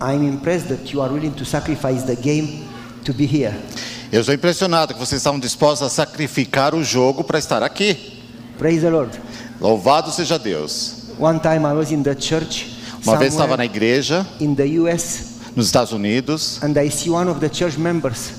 I'm impressed that you are willing to sacrifice the game to be here. Eu estou impressionado que vocês estavam dispostos a sacrificar o jogo para estar aqui. Praise the Lord. Louvado seja Deus. One time I was in the church Uma vez estava na igreja, in the US nos Estados Unidos, and I see one of the church members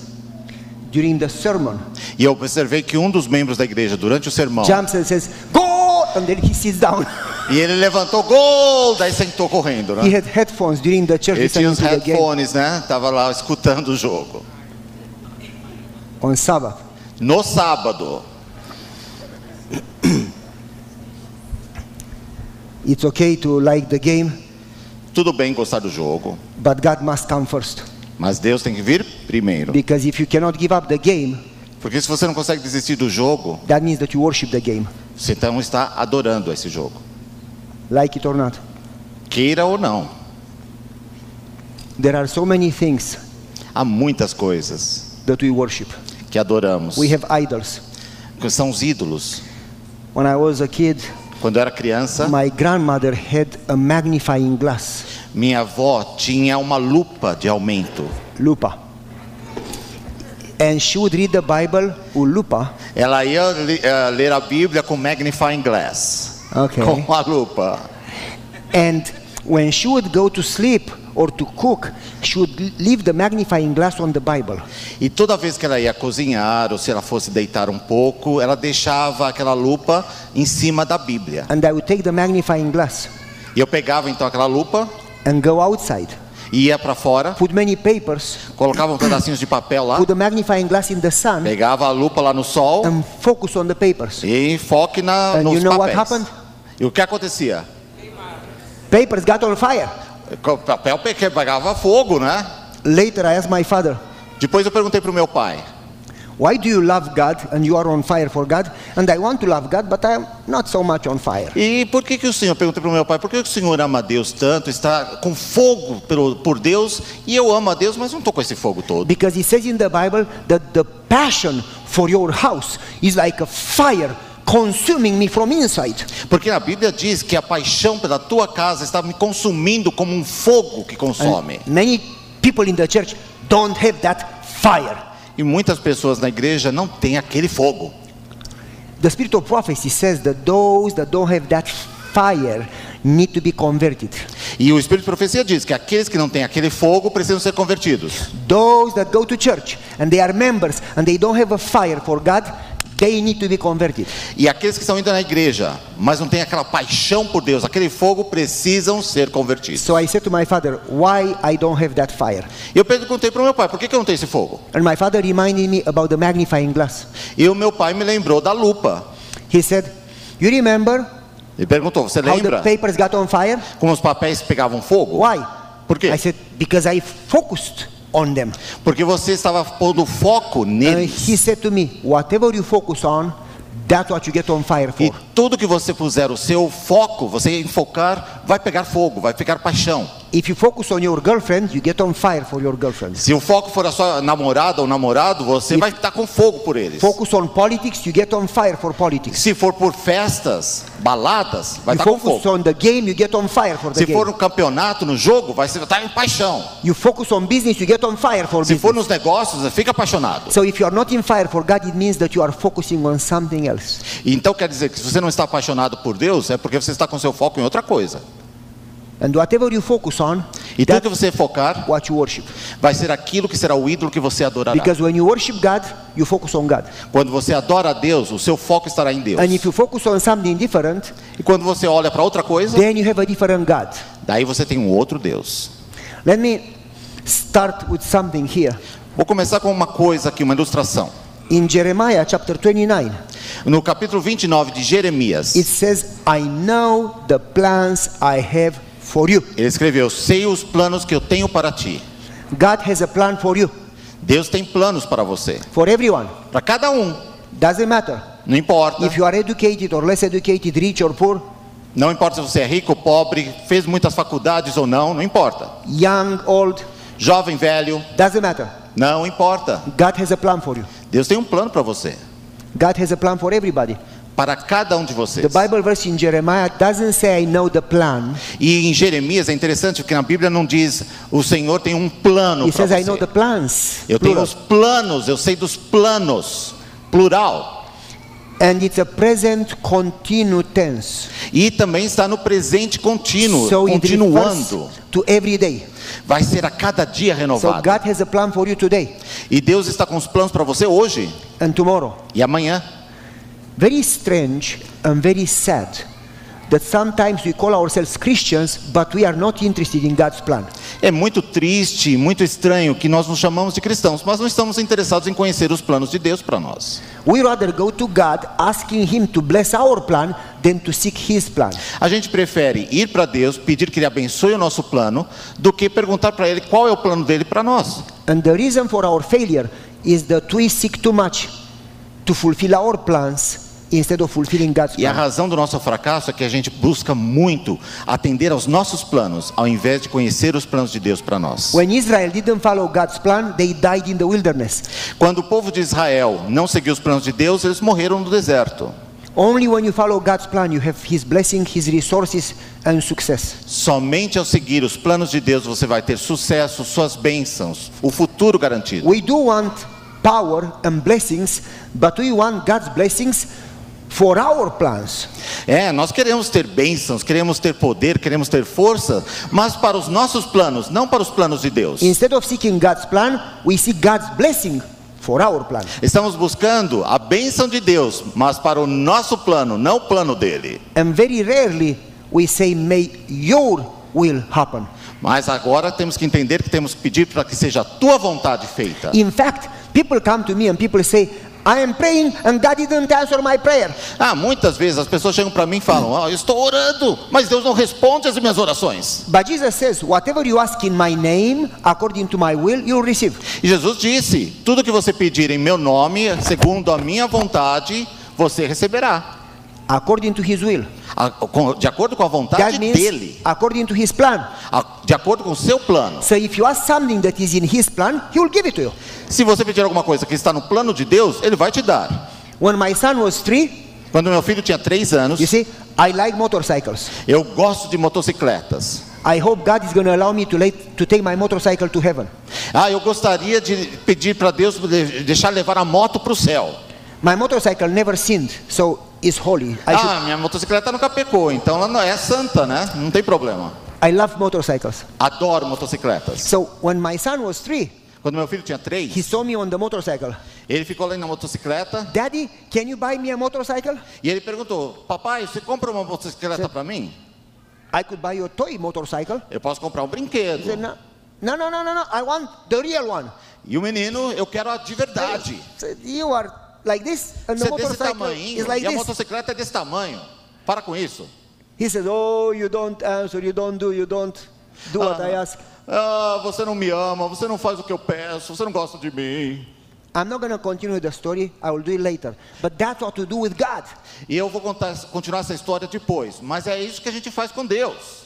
during the sermon e eu observei que um dos membros da igreja, durante o sermão, jumps and says, Go! And then he sits down. e ele levantou gol, daí sentou correndo, he né? had headphones during the church Ele tinha os headphones, né? Tava lá escutando o jogo. on Sabbath. No sábado, It's okay to like the game, tudo bem gostar do jogo, but God must come first. mas Deus tem que vir primeiro. Because if you cannot give up the game, Porque se você não consegue desistir do jogo, that means that you worship the game, você então está adorando esse jogo. Like it or not. Queira ou não. There are so many things Há muitas coisas that we worship. que adoramos. We have idols. São os ídolos. When I was a kid, Quando eu era criança, my grandmother had a magnifying glass, minha avó tinha uma lupa de aumento. lupa. And she would read the Bible with lupa. Ela ia eh, ler a Bíblia com magnifying glass, Okay. com a lupa. And when she would go to sleep or to cook, she would leave the magnifying glass on the Bible. E toda vez que ela ia cozinhar ou se ela fosse deitar um pouco, ela deixava aquela lupa em cima da Bíblia. And I would take the magnifying glass E eu pegava então aquela lupa, and go outside, ia para fora, put many papers, colocava um pedacinhos de papel lá, put the magnifying glass in the sun, pegava a lupa lá no sol and focus on the papers. e enfoque na, And nos you know what papéis. happened? E o que acontecia? Papers got on fire. O papel pe- pegava fogo, né? Later, I asked my father, Depois eu perguntei para o meu pai, Why do you love God and you are on fire for God? And I want to love God, but I'm not so much on fire. e por que, que o senhor, perguntei para o meu pai, por que o senhor ama Deus tanto, está com fogo pelo, por Deus, e eu amo a Deus, mas não estou com esse fogo todo. Because it says in the Bible that the passion for your house is like a fire consuming me from inside. Porque a Bíblia diz que a paixão pela tua casa está me consumindo como um fogo que consome. Many people in the church don't have that fire. E muitas pessoas na igreja não têm aquele fogo. The spirit of prophecy says that those that don't have that fire need to be converted. E o Espírito de Profecia diz que aqueles que não têm aquele fogo precisam ser convertidos. Those that go to church and they are members and they don't have a fire for God, they need to be converted. E aqueles que estão indo na igreja, mas não têm aquela paixão por Deus, aquele fogo, precisam ser convertidos. So I said to my father, Why I don't have that fire? Eu perguntei para o meu pai, por que, que eu não tenho esse fogo? And my father reminded me about the magnifying glass. E o meu pai me lembrou da lupa. He said, You remember Ele perguntou, você how the lembra papers got on fire? como os papéis pegavam fogo? Why? Por quê? I said, Because I focused on them. Porque você estava pondo foco And neles. he said to me, Whatever you focus on, that's what you get on fire E for. Tudo que você puser o seu foco, você enfocar, vai pegar fogo, vai pegar paixão. If you focus on your girlfriend, you get on fire for your girlfriend. Se o foco for a sua namorada ou namorado, você vai estar com fogo por eles. Focus on politics, you get on fire for politics. Se for por festas, baladas, vai You estar com focus fogo. on the game, you get on fire for the Se for game. no campeonato, no jogo, vai estar em paixão. You focus on business, you get on fire for Se for business. nos negócios, fica apaixonado. So if you are not in fire for God, it means that you are focusing on something else. Então quer dizer que se você não está apaixonado por Deus, é porque você está com seu foco em outra coisa. And whatever you focus on, E tudo que você focar, what you worship. vai ser aquilo que será o ídolo que você adorará. Because when you worship God, you focus on God. Quando você adora a Deus, o seu foco estará em Deus. And if you focus on something different, E quando você olha para outra coisa, then you have a different God. daí você tem um outro Deus. Let me start with something here. Vou começar com uma coisa aqui, uma ilustração. In Jeremiah chapter 29, No capítulo 29 de Jeremias, it says, I know the plans I have for you. ele escreveu: Sei os planos que eu tenho para ti. God has a plan for you, Deus tem planos para você, for everyone. para cada um. Doesn't matter. Não importa. If you are educated or less educated, rich or poor, Não importa se você é rico ou pobre, fez muitas faculdades ou não, não importa. young, old, Jovem, velho, doesn't matter. não importa. God has a plan for you. Deus tem um plano para você. God has a plan for everybody. para cada um de The vocês. Bible verse in Jeremiah doesn't say I know the plan. E em Jeremias é interessante porque na Bíblia não diz o Senhor tem um plano para says I know você. the plans. Eu tenho plural. os planos, eu sei dos planos, plural. And it's a present continuous tense. E também está no presente contínuo, So continuando. to every day. Vai ser a cada dia So renovado. God has a plan for you today E Deus está com os planos para você hoje and tomorrow. e amanhã. Very strange and very sad that sometimes we call ourselves Christians, but we are not interested in God's plan. É muito triste, muito estranho que nós nos chamamos de cristãos, mas não estamos interessados em conhecer os planos de Deus para nós. We rather go to God asking Him to bless our plan than to seek His plan. A gente prefere ir para Deus, pedir que Ele abençoe o nosso plano, do que perguntar para Ele qual é o plano dele para nós. And the reason for our failure is that we seek too much to fulfill our plans instead of fulfilling God's E a plan. razão do nosso fracasso é que a gente busca muito atender aos nossos planos, ao invés de conhecer os planos de Deus para nós. When Israel didn't follow God's plan, they died in the wilderness. Quando o povo de Israel não seguiu os planos de Deus, eles morreram no deserto. Only when you follow God's plan, you have His blessing, His resources, and success. Somente ao seguir os planos de Deus você vai ter sucesso, suas bênçãos, o futuro garantido. We do want power and blessings, but we want God's blessings for our plans. É, nós queremos ter bênçãos, queremos ter poder, queremos ter força, mas para os nossos planos, não para os planos de Deus. Instead of seeking God's plan, we seek God's blessing for our plan. Estamos buscando a bênção de Deus, mas para o nosso plano, não o plano dele. And very rarely we say, May your will happen. Mas agora temos que entender que temos que pedir para que seja a tua vontade feita. In fact, people come to me and people say, I am praying and God didn't answer my prayer. Ah, muitas vezes as pessoas chegam para mim e falam: "Ah, eu estou orando, mas Deus não responde as minhas orações. But Jesus says, Whatever you ask in my name, according to my will, you'll receive. E Jesus disse: tudo que você pedir em meu nome, segundo a minha vontade, você receberá. According to his will. De acordo com a vontade means dele, according to his plan. de acordo com o seu plano. So if you ask something that is in his plan, he will give it to you. Se você pedir alguma coisa que está no plano de Deus, ele vai te dar. When my son was three, Quando meu filho tinha três anos, you see, I like motorcycles. eu gosto de motocicletas. I hope God is going to allow me to, let, to take my motorcycle to heaven. Ah, eu gostaria de pedir para Deus de- deixar levar a moto para o céu. My motorcycle never sinned, so it's holy. I, should, Ah, minha motocicleta nunca pecou, então ela não é santa, né? Não tem problema. I love motorcycles. Adoro motocicletas. So when my son was three, Quando meu filho tinha he três, saw me on the motorcycle. ele ficou lá na motocicleta Daddy, can you buy me a motorcycle? e ele perguntou: Papai, você compra uma motocicleta para mim? I could buy you a toy motorcycle. Eu posso comprar um He brinquedo. said, no, no, no, no, no, no. I want the real one. E o menino, eu quero a de verdade. He said, you are like this, and the Você é desse motorcycle tamanho is like e a this. motocicleta é desse tamanho. Para com isso. He says, oh, you don't answer, you don't do, you don't do what I ask. Ah, você não me ama, você não faz o que eu peço, você não gosta de mim. I'm not going to continue the story. I will do it later. But that's what to do with God. E eu vou contar, continuar essa história depois. Mas é isso que a gente faz com Deus.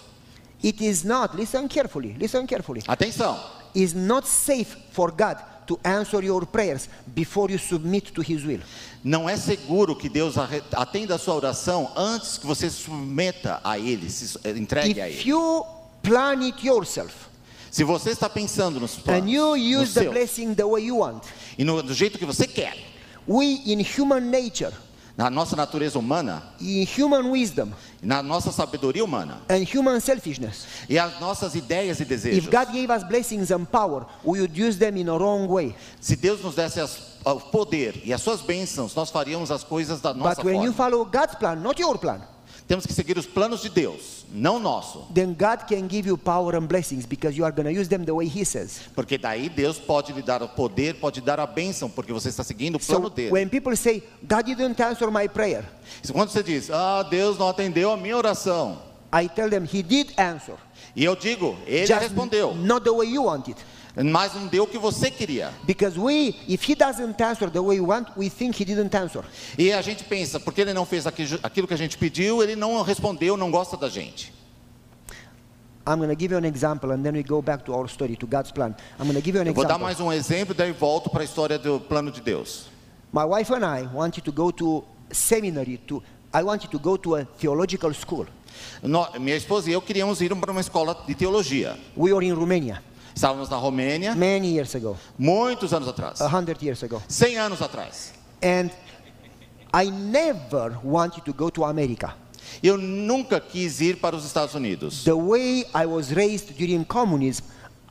It is not, listen carefully, listen carefully. Atenção. It's not safe for God to answer your prayers before you submit to His will. Não é seguro que Deus atenda a sua oração antes que você submeta a Ele, se eh, entregue a If Ele. you plan it yourself Se você está pensando nos and planos, you no use the seu, blessing the way you want, e no, do jeito que você quer, we in human nature, na nossa natureza humana, in human wisdom, na nossa sabedoria humana, and human selfishness, e as nossas ideias e if desejos, God gave us blessings and power, we would use them in a wrong way. se Deus nos desse as- o poder e as suas bênçãos, nós faríamos as coisas da nossa But when you forma. follow God's plan, not your plan, Temos que seguir os planos de Deus, não nosso. then God can give you power and blessings because you are going to use them the way He says. Porque daí Deus pode lhe dar o poder, pode dar a bênção, porque você está seguindo o plano So dele. when people say, God didn't answer my prayer, Quando você diz, ah, Deus não atendeu a minha oração. I tell them He did answer. E eu digo, ele Just respondeu, not the way you want it. Mas não deu o que você queria. Because we, if He doesn't answer the way we want, we think He didn't answer. E a gente pensa, porque ele não fez aqui- aquilo que a gente pediu, ele não respondeu, não gosta da gente. I'm going to give you an example and then we go back to our story, to God's plan. I'm going to give you an Eu vou dar example. mais um exemplo, daí volto para a história do plano de Deus. My wife and I wanted to go to seminary to. I wanted to go to a theological school. No- minha esposa e eu queríamos ir para uma escola de teologia. We were in Romania Estávamos na Romênia many years ago, muitos anos atrás. a hundred years ago, 100 anos atrás. and I never wanted to go to America. Eu nunca quis ir para os Estados Unidos. The way I was raised during communism,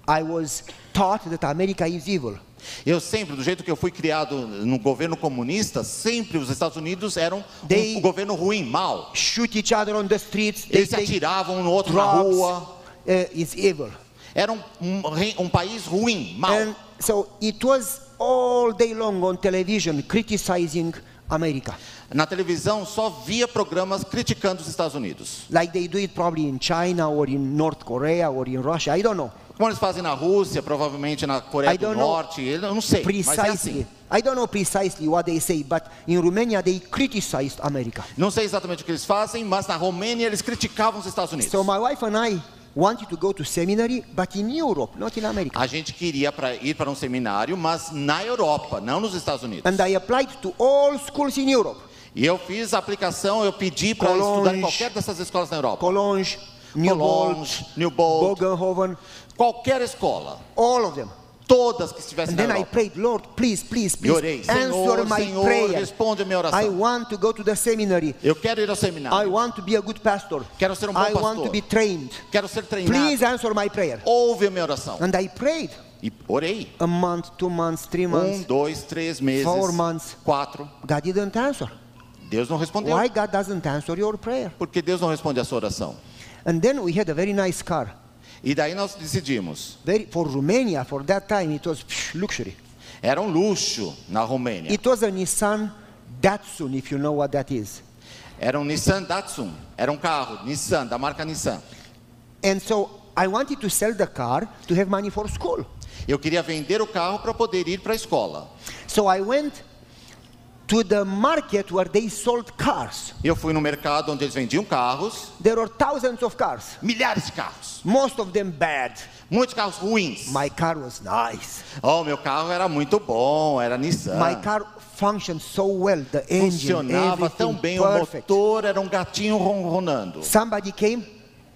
I was taught that America is evil. Eu sempre, do jeito que eu fui criado no governo comunista, sempre os Estados Unidos eram They- um governo ruim, mau. Shoot each other on the streets. They Eles se take atiravam um no outro na drugs. rua. Uh, it's evil. Era um, um um país ruim, mau. And so it was all day long on television criticizing America. Na televisão só via programas criticando os Estados Unidos. Like they do it probably in China or in North Korea or in Russia. I don't know. Como eles fazem na Rússia, provavelmente na Coreia do Norte, eu não sei, mas é Precisely. assim. I don't know precisely what they say, but in Romania they criticized America. Não sei exatamente o que eles fazem, mas na Romênia eles criticavam os Estados Unidos. So my wife and I wanted to go to seminary, but in Europe, not in America. A gente queria pra, ir para um seminário, mas na Europa, não nos Estados Unidos. And I applied to all schools in Europe. E eu fiz a aplicação, eu pedi para Cologne, estudar em qualquer dessas escolas na Europa. Cologne, Newbold, Newbold, Bogenhoven, qualquer escola, all of them. Todas que estivessem And na then I Europa. prayed, Lord, please, please, E please, orei, answer Senhor, my Senhor, prayer. responde a minha I oração. want to go to the seminary. Eu quero ir ao I seminário, want to be a good pastor. Quero ser um bom I want pastor. to be trained. quero ser treinado. Please answer my prayer. Ouve a minha oração. And I prayed. E orei. A month, two months, three Um, months. dois, três meses, Four months. quatro. God didn't answer. Deus não respondeu. Why God doesn't answer your prayer? Porque Deus não responde a sua oração. And then we had a very nice car. E daí nós decidimos. Very, for Romania, for that time, it was luxury. Era um luxo na Romênia. It was a Nissan Datsun, if you know what that is. Era um Nissan Datsun. Era um carro Nissan, da marca Nissan. And so I wanted to sell the car to have money for school. Eu queria vender o carro para poder ir para a escola. So I went to the market where they sold cars. Eu fui no mercado onde eles vendiam carros, There were thousands of cars, milhares de carros, most of them bad. muitos carros ruins. My car was nice. Oh, meu carro era muito bom, era Nissan. My car functioned so well, the engine, Funcionava tão bem, perfect. o motor era um gatinho ronronando. Somebody came,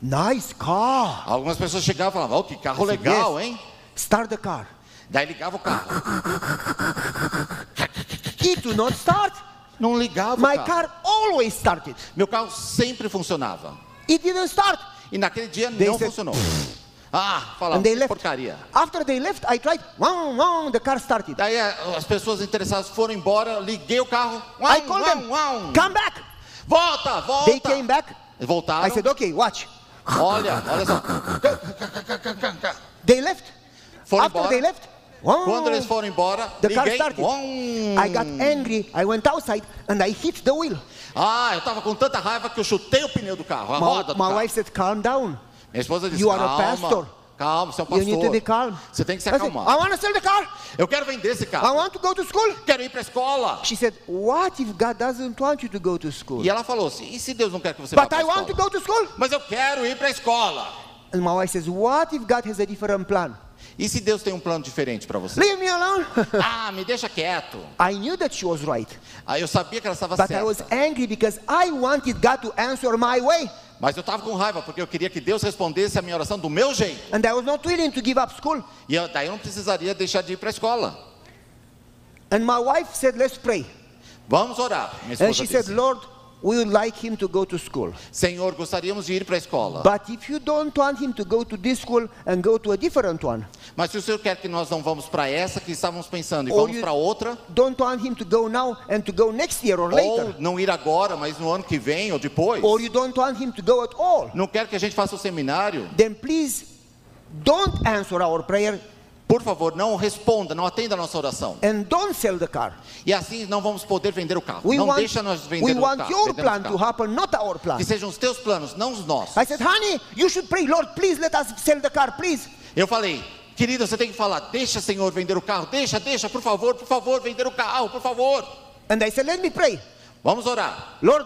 nice car. Algumas pessoas chegavam e falavam, oh, que carro legal, Yes. hein? Start the car. Daí ligava o carro. It do not start. Não ligava My o carro. car always started. Meu carro sempre funcionava. It didn't start. E naquele dia They não said- funcionou. Ah, falava, porcaria. After they left, I tried. Wow, wow, the car started. Daí eh, as pessoas interessadas foram embora, liguei o carro. I Uau, called uau, them. uau. Come back. Volta, volta. They came back. Voltaram. I said, okay, watch. Olha, olha só. They left. Foram After embora. they left, wow, Quando eles foram embora, the car liguei. started. Uau. I got angry. I went outside and I hit the wheel. Ah, eu tava com tanta raiva que eu chutei o pneu do carro, a My, roda do my carro. wife said, calm down. Minha esposa disse, You are a pastor. calma, você é um You need to be pastor. calm. Você tem que se I acalmar. I want to sell the car. Eu quero vender esse I carro. want to go to school. Quero ir para a escola. She said, what if God doesn't want you to go to school? E ela falou assim, e se Deus não quer que você vá But para a I want to escola? go to school. Mas eu quero ir para a escola. And my wife says, what if God has a different plan? E se Deus tem um plano diferente para você? Leave me alone. Ah, me deixa quieto. I knew that she was right. Aí eu sabia que ela estava But I was certa. angry because I wanted God to answer my way. Mas eu estava com raiva porque eu queria que Deus respondesse a minha oração do meu jeito. And I was not willing to give up school. E eu, daí eu não precisaria deixar de ir para a escola. And my wife said, let's pray. Vamos orar. Minha And esposa she said, disse. Lord, we would like him to go to school. Senhor, gostaríamos de ir para a escola. But if you don't want him to go to this school and go to a different one, Mas se o Senhor quer que nós não vamos para essa que estávamos pensando e Ou vamos para outra, don't want him to go now and to go next year or ou later, não ir agora, mas no ano que vem ou depois, or you don't want him to go at all, não quer que a gente faça o seminário, then please don't answer our prayer por favor, não responda, não atenda a nossa oração. and don't sell the car. E assim não vamos poder vender o carro. We não want, deixa nós vender we o want carro. your plan carro. to happen, not our plan. Que sejam os teus planos, não os nossos. I said, honey, you should pray, Lord, please let us sell the car, please. Eu falei, querida, você tem que falar, deixa, Senhor, vender o carro, deixa, deixa, por favor, por favor, vender o carro, por favor. And I said, let me pray. Vamos orar. Lord,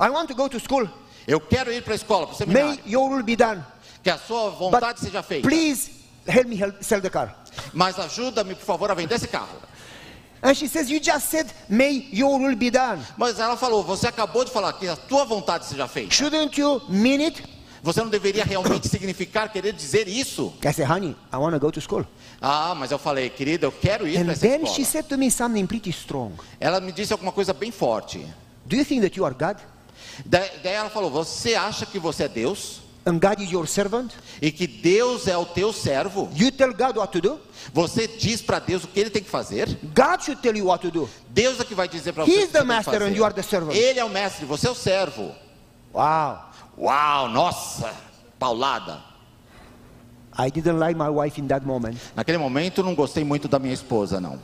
I want to go to school. Eu quero ir para a escola, para o May seminário. your will be done. Que a sua But vontade seja feita. please help me help sell the car. Mas ajuda-me, por favor, a vender esse carro. And she says, You just said, May your will be done. Mas ela falou: Você acabou de falar que a tua vontade seja feita. Shouldn't you mean it? Você não deveria realmente significar, querer dizer isso? I said, Honey, I want to go to school. Ah, mas eu falei, querida, eu quero ir para essa then she said to me something pretty strong. Ela me disse alguma coisa bem forte. Do you think that you are God? Da- Daí ela falou: Você acha que você é Deus? And God is your servant? E que Deus é o teu servo? You tell God what to do? Você diz para Deus o que ele tem que fazer? God should tell you what to do. Deus é que vai dizer para He você. is que the master and you are the servant. Ele é o mestre, você é o servo. Wow. Uau, nossa, paulada. I didn't like my wife in that moment. Naquele momento eu não gostei muito da minha esposa, não.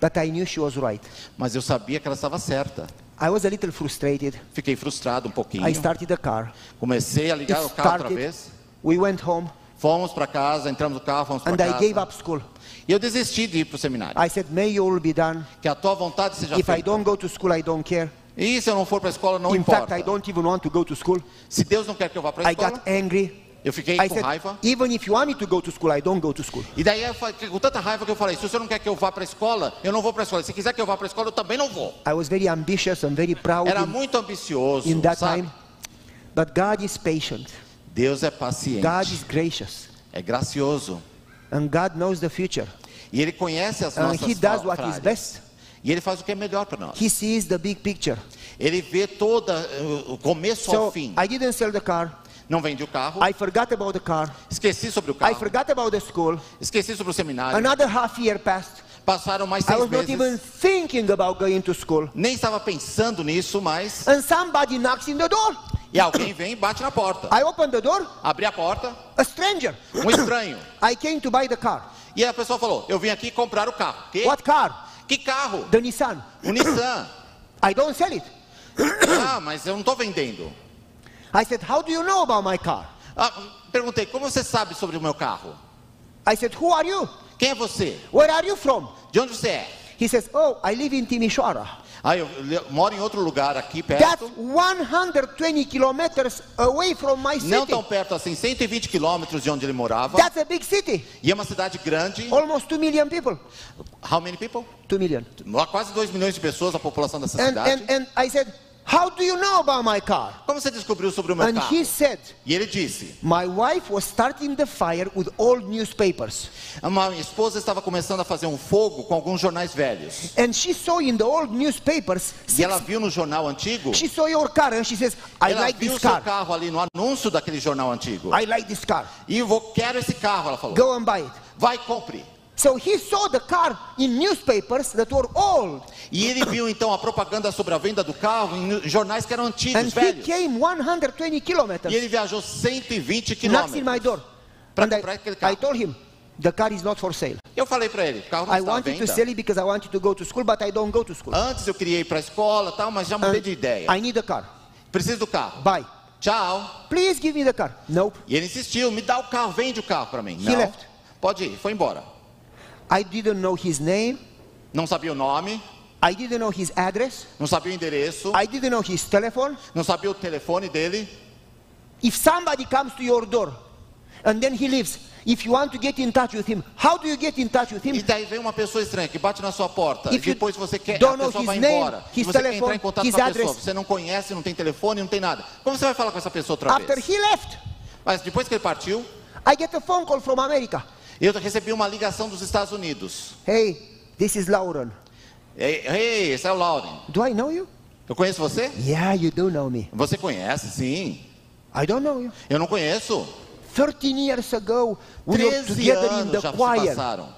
But I knew she was right. Mas eu sabia que ela estava certa. I was a little frustrated. Fiquei frustrado um pouquinho. I started the car. Comecei a It ligar o carro outra started. vez. We went home Fomos para casa, entramos no carro, fomos para and I gave casa. up school. E eu desisti de ir para o seminário. I said, May your will be done. Que a tua vontade seja If I feita. don't go to school, I don't care. E se eu não for para a escola, não In importa. fact, I don't even want to go to school. Se Deus não quer que eu vá para a I escola, got angry. Eu fiquei I com said, raiva. even if you want me to go to school, I don't go to school. E daí eu fiquei com tanta raiva que eu falei: se senhor não quer que eu vá para a escola, eu não vou para a escola. Se quiser que eu vá para a escola, eu também não vou. I was very ambitious and very proud Era in, muito ambicioso, in that sabe? time. But God is patient. Deus é paciente, God is gracious. é gracioso. And God knows the future. E Ele conhece as And nossas He does what is best. E Ele faz o que é melhor para nós. He sees the big picture. Ele vê toda uh, o começo ao So fim. I didn't sell the car. Não vendi o carro, I forgot about the car. esqueci sobre o I carro, forgot about the school. esqueci sobre o seminário. Another half year passed. Passaram mais I seis was not even meses. thinking about going to school. Nem estava pensando nisso, mas And somebody knocks in the door. e alguém vem e bate na porta. I open the door. Abri a porta, A stranger. um estranho. I came to buy the car. E a pessoa falou: Eu vim aqui comprar o carro. Que? What car? Que carro? The Nissan. O Nissan. I don't sell it. Ah, mas eu não estou vendendo. I said, How do you know about my car? Ah, perguntei: Como você sabe sobre o meu carro? I said, Who are you? Quem é você? Where are you from? De onde você é? He says, Oh, I live in Timisoara. Ah, eu, moro em outro lugar aqui That's perto. 120 kilometers away from my Não city. tão perto assim, 120 quilômetros de onde ele morava. That's a big city. E é uma cidade grande. Almost 2 million people. How many people? 2 million. Quase 2 milhões de pessoas a população dessa And, cidade. and, and I said, How do you know about my car? Como você descobriu sobre o meu And carro? he said, E ele disse: My wife was starting the fire with old newspapers. a minha esposa estava começando a fazer um fogo com alguns jornais velhos. And she saw in the old newspapers, E ela viu no jornal antigo. she saw your car and she says, I Ela like viu o this seu car. carro ali no anúncio daquele jornal antigo. I like this car. E eu vou, quero esse carro, ela falou. Go and buy it. Vai, compre. So he saw the car in newspapers that were old. E ele viu então a propaganda sobre a venda do carro em jornais que eram And antigos, he velhos. came 120 E kilometers, ele viajou 120 knocks in my quilômetros. door. And comprar aquele I, carro. I told him, the car is not for sale. Eu falei para ele, o carro não I está à wanted to venda. sell it because I wanted to go to school, but I don't go to school. Antes eu queria ir para a escola, tal, mas já mudei And de ideia. I need a car. Preciso do carro. Buy. Tchau. Please give me the car. Nope. E ele insistiu, me dá o carro, vende o carro para mim. He Não. left. Pode ir, foi embora. I didn't know his name. Não sabia o nome, I didn't know his address. não sabia o endereço, I didn't know his telephone. não sabia o telefone dele. If somebody comes to your door and then he leaves, if you want to get in touch with him, how do you get in touch with E him? daí vem uma pessoa estranha que bate na sua porta. If e depois você quer, a pessoa vai name, embora. E his você quer telephone, entrar em contato com a pessoa. Você não conhece, não tem telefone, não tem nada. Como você vai falar com essa pessoa outra After vez? he left, Mas depois que ele partiu, I get a phone call from America. Eu recebi uma ligação dos Estados Unidos. Hey, this is Lauren. Ei, ei, esse é o Lauren. Do I know you? Eu conheço você? Yeah, you do know me. Você conhece, sim. I don't know you. Eu não conheço. 13 years ago, we were 13 together in the já choir. passaram.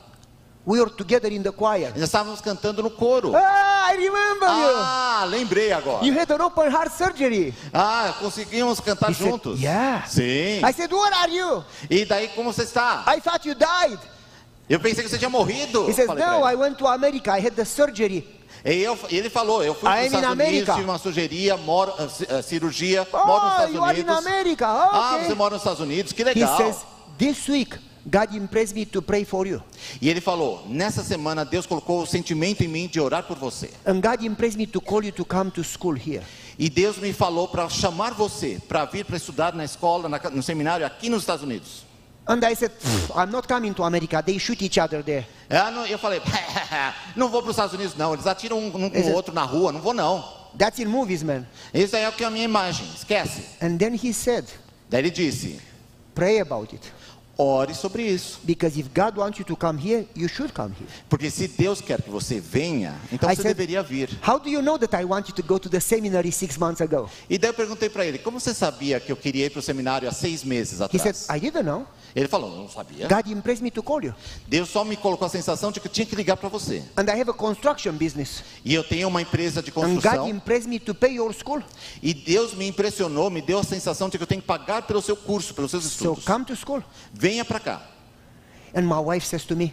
We were together in the choir. Já estávamos cantando no coro. Ah, I remember Ah, lembrei agora. you. You had an open heart surgery. Ah, conseguimos cantar He said, juntos. yeah. Sim. I said, Where are you? E daí, como você está? I thought you died. Eu pensei que você tinha morrido. He says, No. I went to America. I had the surgery. E eu- ele falou, eu fui para os Estados Unidos, America. tive uma surgeria, moro, ah, ah, cirurgia, Oh, moro nos Estados you Unidos. Ah, Okay. você mora nos Estados Unidos, que He legal. says, This week, God impressed me to pray for you. E ele falou, nessa semana Deus colocou o sentimento em mim de orar por você. And God impressed me to call you to come to school here. E Deus me falou para chamar você para vir para estudar na escola, na no seminário aqui nos Estados Unidos. And I said, "Pff, I'm not coming to America. They shoot each other there. Eu, não- eu falei, não vou para os Estados Unidos não, eles atiram um, com o outro na rua, não vou não. That's in movies, man. Isso aí é o que é a minha imagem, esquece. And then he said, Daí ele disse, pray about it. Ore sobre isso. Because if God wants you to come here, you should come here. Porque se Deus quer que você venha, então I você said- deveria vir. How do you know that I want you to go to the seminary six months ago? E daí eu perguntei para ele, como você sabia que eu queria ir para o seminário há seis meses He said, atrás? I didn't know. Ele falou, não sabia. God impressed me to call you. Deus só me colocou a sensação de que eu tinha que ligar para você. And I have a construction business. E eu tenho uma empresa de And God construção. impressed me to pay your school. E Deus me impressionou, me deu a sensação de que eu tenho que pagar pelo seu curso, pelos seus So estudos. come to school. Venha para cá. And my wife says to me,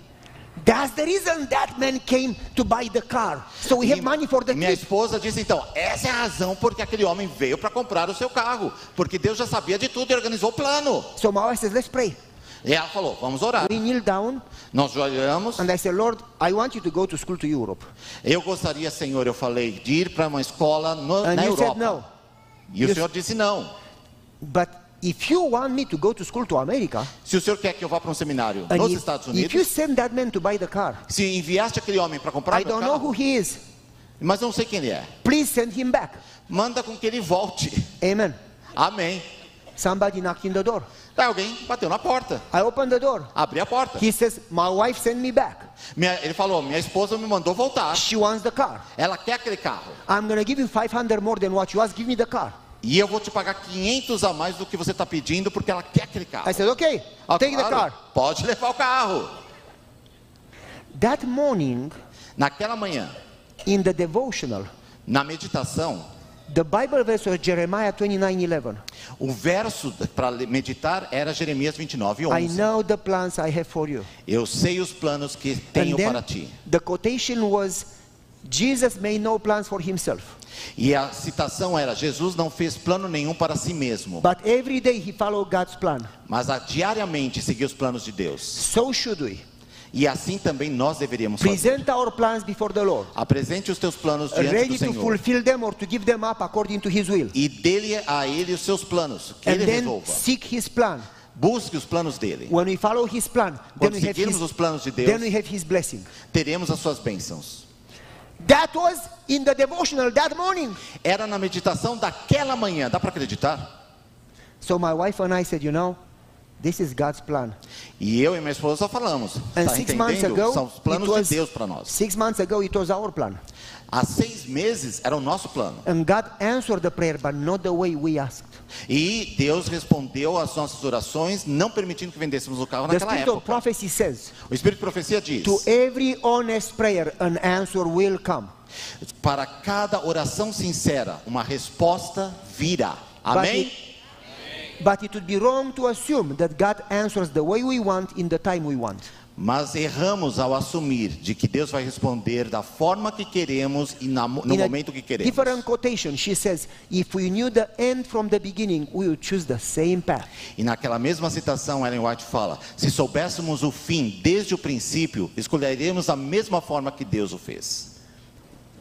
That's the reason that man came to buy the car. So we have money for the minha trip. esposa disse então, essa é a razão porque aquele homem veio para comprar o seu carro, porque Deus já sabia de tudo e organizou o plano. So my wife says, Let's pray. E ela falou, vamos orar. We kneel down Nós olhamos. and I say, Lord, I want you to go to school to Europe. Eu gostaria, Senhor, eu falei, de ir para uma escola no, And na you Europa. said no. E o You- Senhor disse não. But if you want me to go to school to America, Se o Senhor quer que eu vá para um seminário nos if, Estados if you Unidos, send that man to buy the car, se enviaste aquele homem para comprar I don't know who carro, he is. mas não sei quem ele é, Please send him back. manda com que ele volte. Amen. Amém. Somebody knocked in the door. Aí alguém bateu na porta, I opened the door. abri a porta. He says, My wife sent me back. Minha- ele falou, minha esposa me mandou voltar. She wants the car. Ela quer aquele carro. I'm to give you 500 more than what you asked. Give me the car. E eu vou te pagar 500 a mais do que você está pedindo, porque ela quer aquele carro. I said, Okay, Ah, take the car. Pode levar o carro. That morning, Naquela manhã, in the devotional, na meditação, the Bible verse was Jeremiah 29 11. o verso para meditar era Jeremias 29, I 11. know the plans I have for you. Eu sei os planos que tenho then para ti. the quotation was Jesus made no plans for himself, E a citação era: Jesus não fez plano nenhum para si mesmo, but every day he followed God's plan. mas a, diariamente seguia os planos de Deus. So should we. E assim também nós deveríamos fazer. Present our plans before the Lord, Apresente os teus planos diante ready do to Senhor. fulfill them or to give them up according to his will. E dele a ele os seus planos, que And ele then resolva. seek his plan. Busque os planos dele. When we follow his plan, then Quando we have his, os planos de then Deus, we have his blessing. teremos as suas bênçãos. That was in the devotional that morning. Era na meditação daquela manhã, dá para acreditar? So my wife and I said, you know, this is God's plan. E eu e minha esposa falamos. And Tá six months ago, São os planos was de Deus para nós. six months ago it was our plan, Há seis meses era o nosso plano. and God answered the prayer, but not the way we asked. E Deus respondeu às nossas orações, não permitindo que vendêssemos o carro The naquela spirit of época. prophecy says, O Espírito de Profecia diz: to every honest prayer, an answer will come. para cada oração sincera, uma resposta virá. Amém? But it would be wrong to assume that God answers the way we want in the time we want. Mas erramos ao assumir de que Deus vai responder da forma que queremos e na- no in a momento que queremos. different quotation, she says, if we knew the end from the beginning, we would choose the same path. E naquela mesma citação, Ellen White fala: se soubéssemos o fim desde o princípio, escolheríamos a mesma forma que Deus o fez.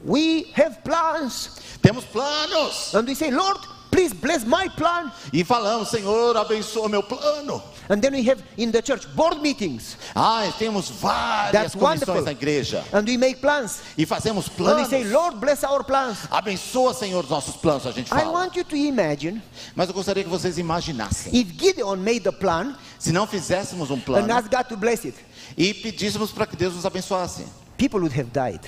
We have plans. Temos planos And we say, Lord, please bless my plan. e falamos: Senhor, abençoa meu plano. And then we have in the church board meetings. Ah, temos várias That's comissões wonderful. na igreja And we make plans. e fazemos And we planos. say, Lord, bless our plans. Abençoa, Senhor, os nossos planos, a gente I fala. want you to imagine Mas eu gostaria que vocês imaginassem, if Gideon made the plan se não fizéssemos um and plano asked God to bless it, e pedíssemos para que Deus nos abençoasse, people would have died.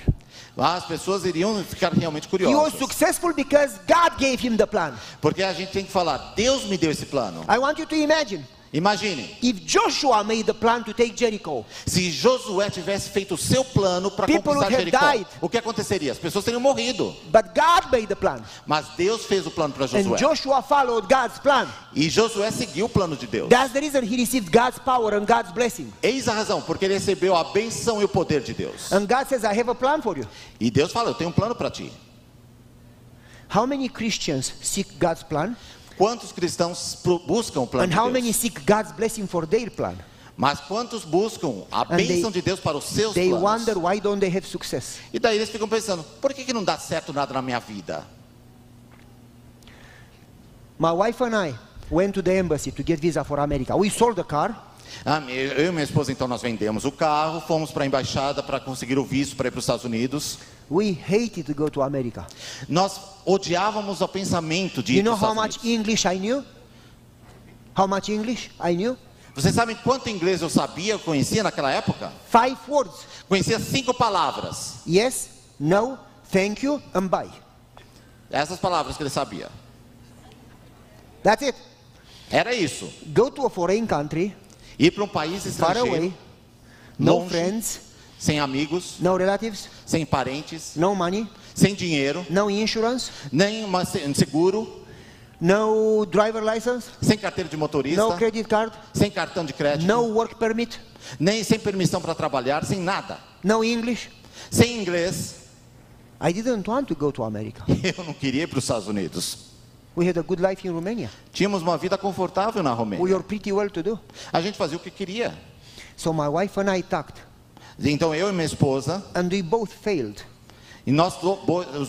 As pessoas iriam ficar realmente He was curiosas. successful because God gave him the plan. Porque a gente tem que falar, Deus me deu esse plano. I want you to imagine Imagine, if Joshua made the plan to take Jericho, se Josué tivesse feito o seu plano para conquistar Jericó, died. o que aconteceria? As pessoas teriam morrido. but God made the plan. Mas Deus fez o plano para And Josué. Joshua followed God's plan. E Josué seguiu o plano de Deus. That's the reason he received God's power and God's blessing. Eis a razão, porque ele recebeu a benção e o poder de Deus. And God says, I have a plan for you. E Deus fala, eu tenho um plano para ti. How many Christians seek God's plan? Quantos cristãos buscam o plano And de how Deus? many seek God's blessing for their plan? Mas quantos buscam a bênção de Deus para os seus They planos? wonder why don't they have success. E daí eles ficam pensando, por que, que não dá certo nada na minha vida? My wife and I went to the embassy to get visa for America. We sold the car. Ah, Eu e minha esposa, então, nós vendemos o carro, fomos para a embaixada para conseguir o visto para ir para os Estados Unidos. We hated to go to America. Nós odiávamos o pensamento de ir You know para how much. English I knew? How much English I knew? Vocês sabem quanto inglês eu sabia, eu conhecia naquela época? Five words. Conhecia cinco palavras. Yes, no, thank you, and bye. Essas palavras que ele sabia. That's it. Era isso. Go to a foreign country, Ir para um país far estrangeiro, away, no longe, friends, sem amigos, no relatives, sem parentes, no money, sem dinheiro, no insurance, nem uma, se- um seguro, no driver license, sem carteira de motorista, no credit card, sem cartão de crédito, no work permit, nem sem permissão para trabalhar, sem nada, no English. sem inglês. I didn't want to go to America. Eu não queria ir para os Estados Unidos. We had a good life in Romania. Tínhamos uma vida confortável na We Romênia. were pretty well to do. A gente fazia o que queria. So my wife and I talked, Então eu e minha esposa, and we both failed. e nós,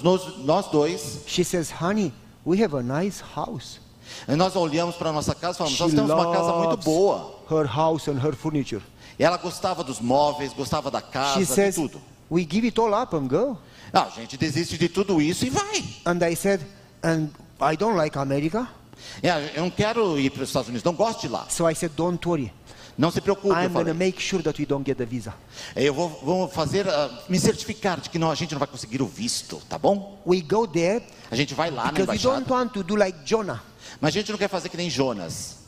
nós, nós dois, She says, honey, we have a nice house. e nós olhamos para nossa casa e falamos: She nós temos uma casa muito boa. her house and her furniture. E ela gostava dos móveis, gostava da She casa, de says, tudo. we give it all up and go. Ah, a gente desiste de tudo isso e vai. And I said, and I don't like America. É, eu não quero ir para os Estados Unidos, não gosto de lá. So I said, don't worry. Não se preocupe, eu I'm going to make sure that we don't get the visa. Eu vou, vou fazer, ah, me certificar de que não, a gente não vai conseguir o visto, tá bom? We go there A gente vai lá na because we don't want to do like Jonah. Mas a gente não quer fazer que nem Jonas.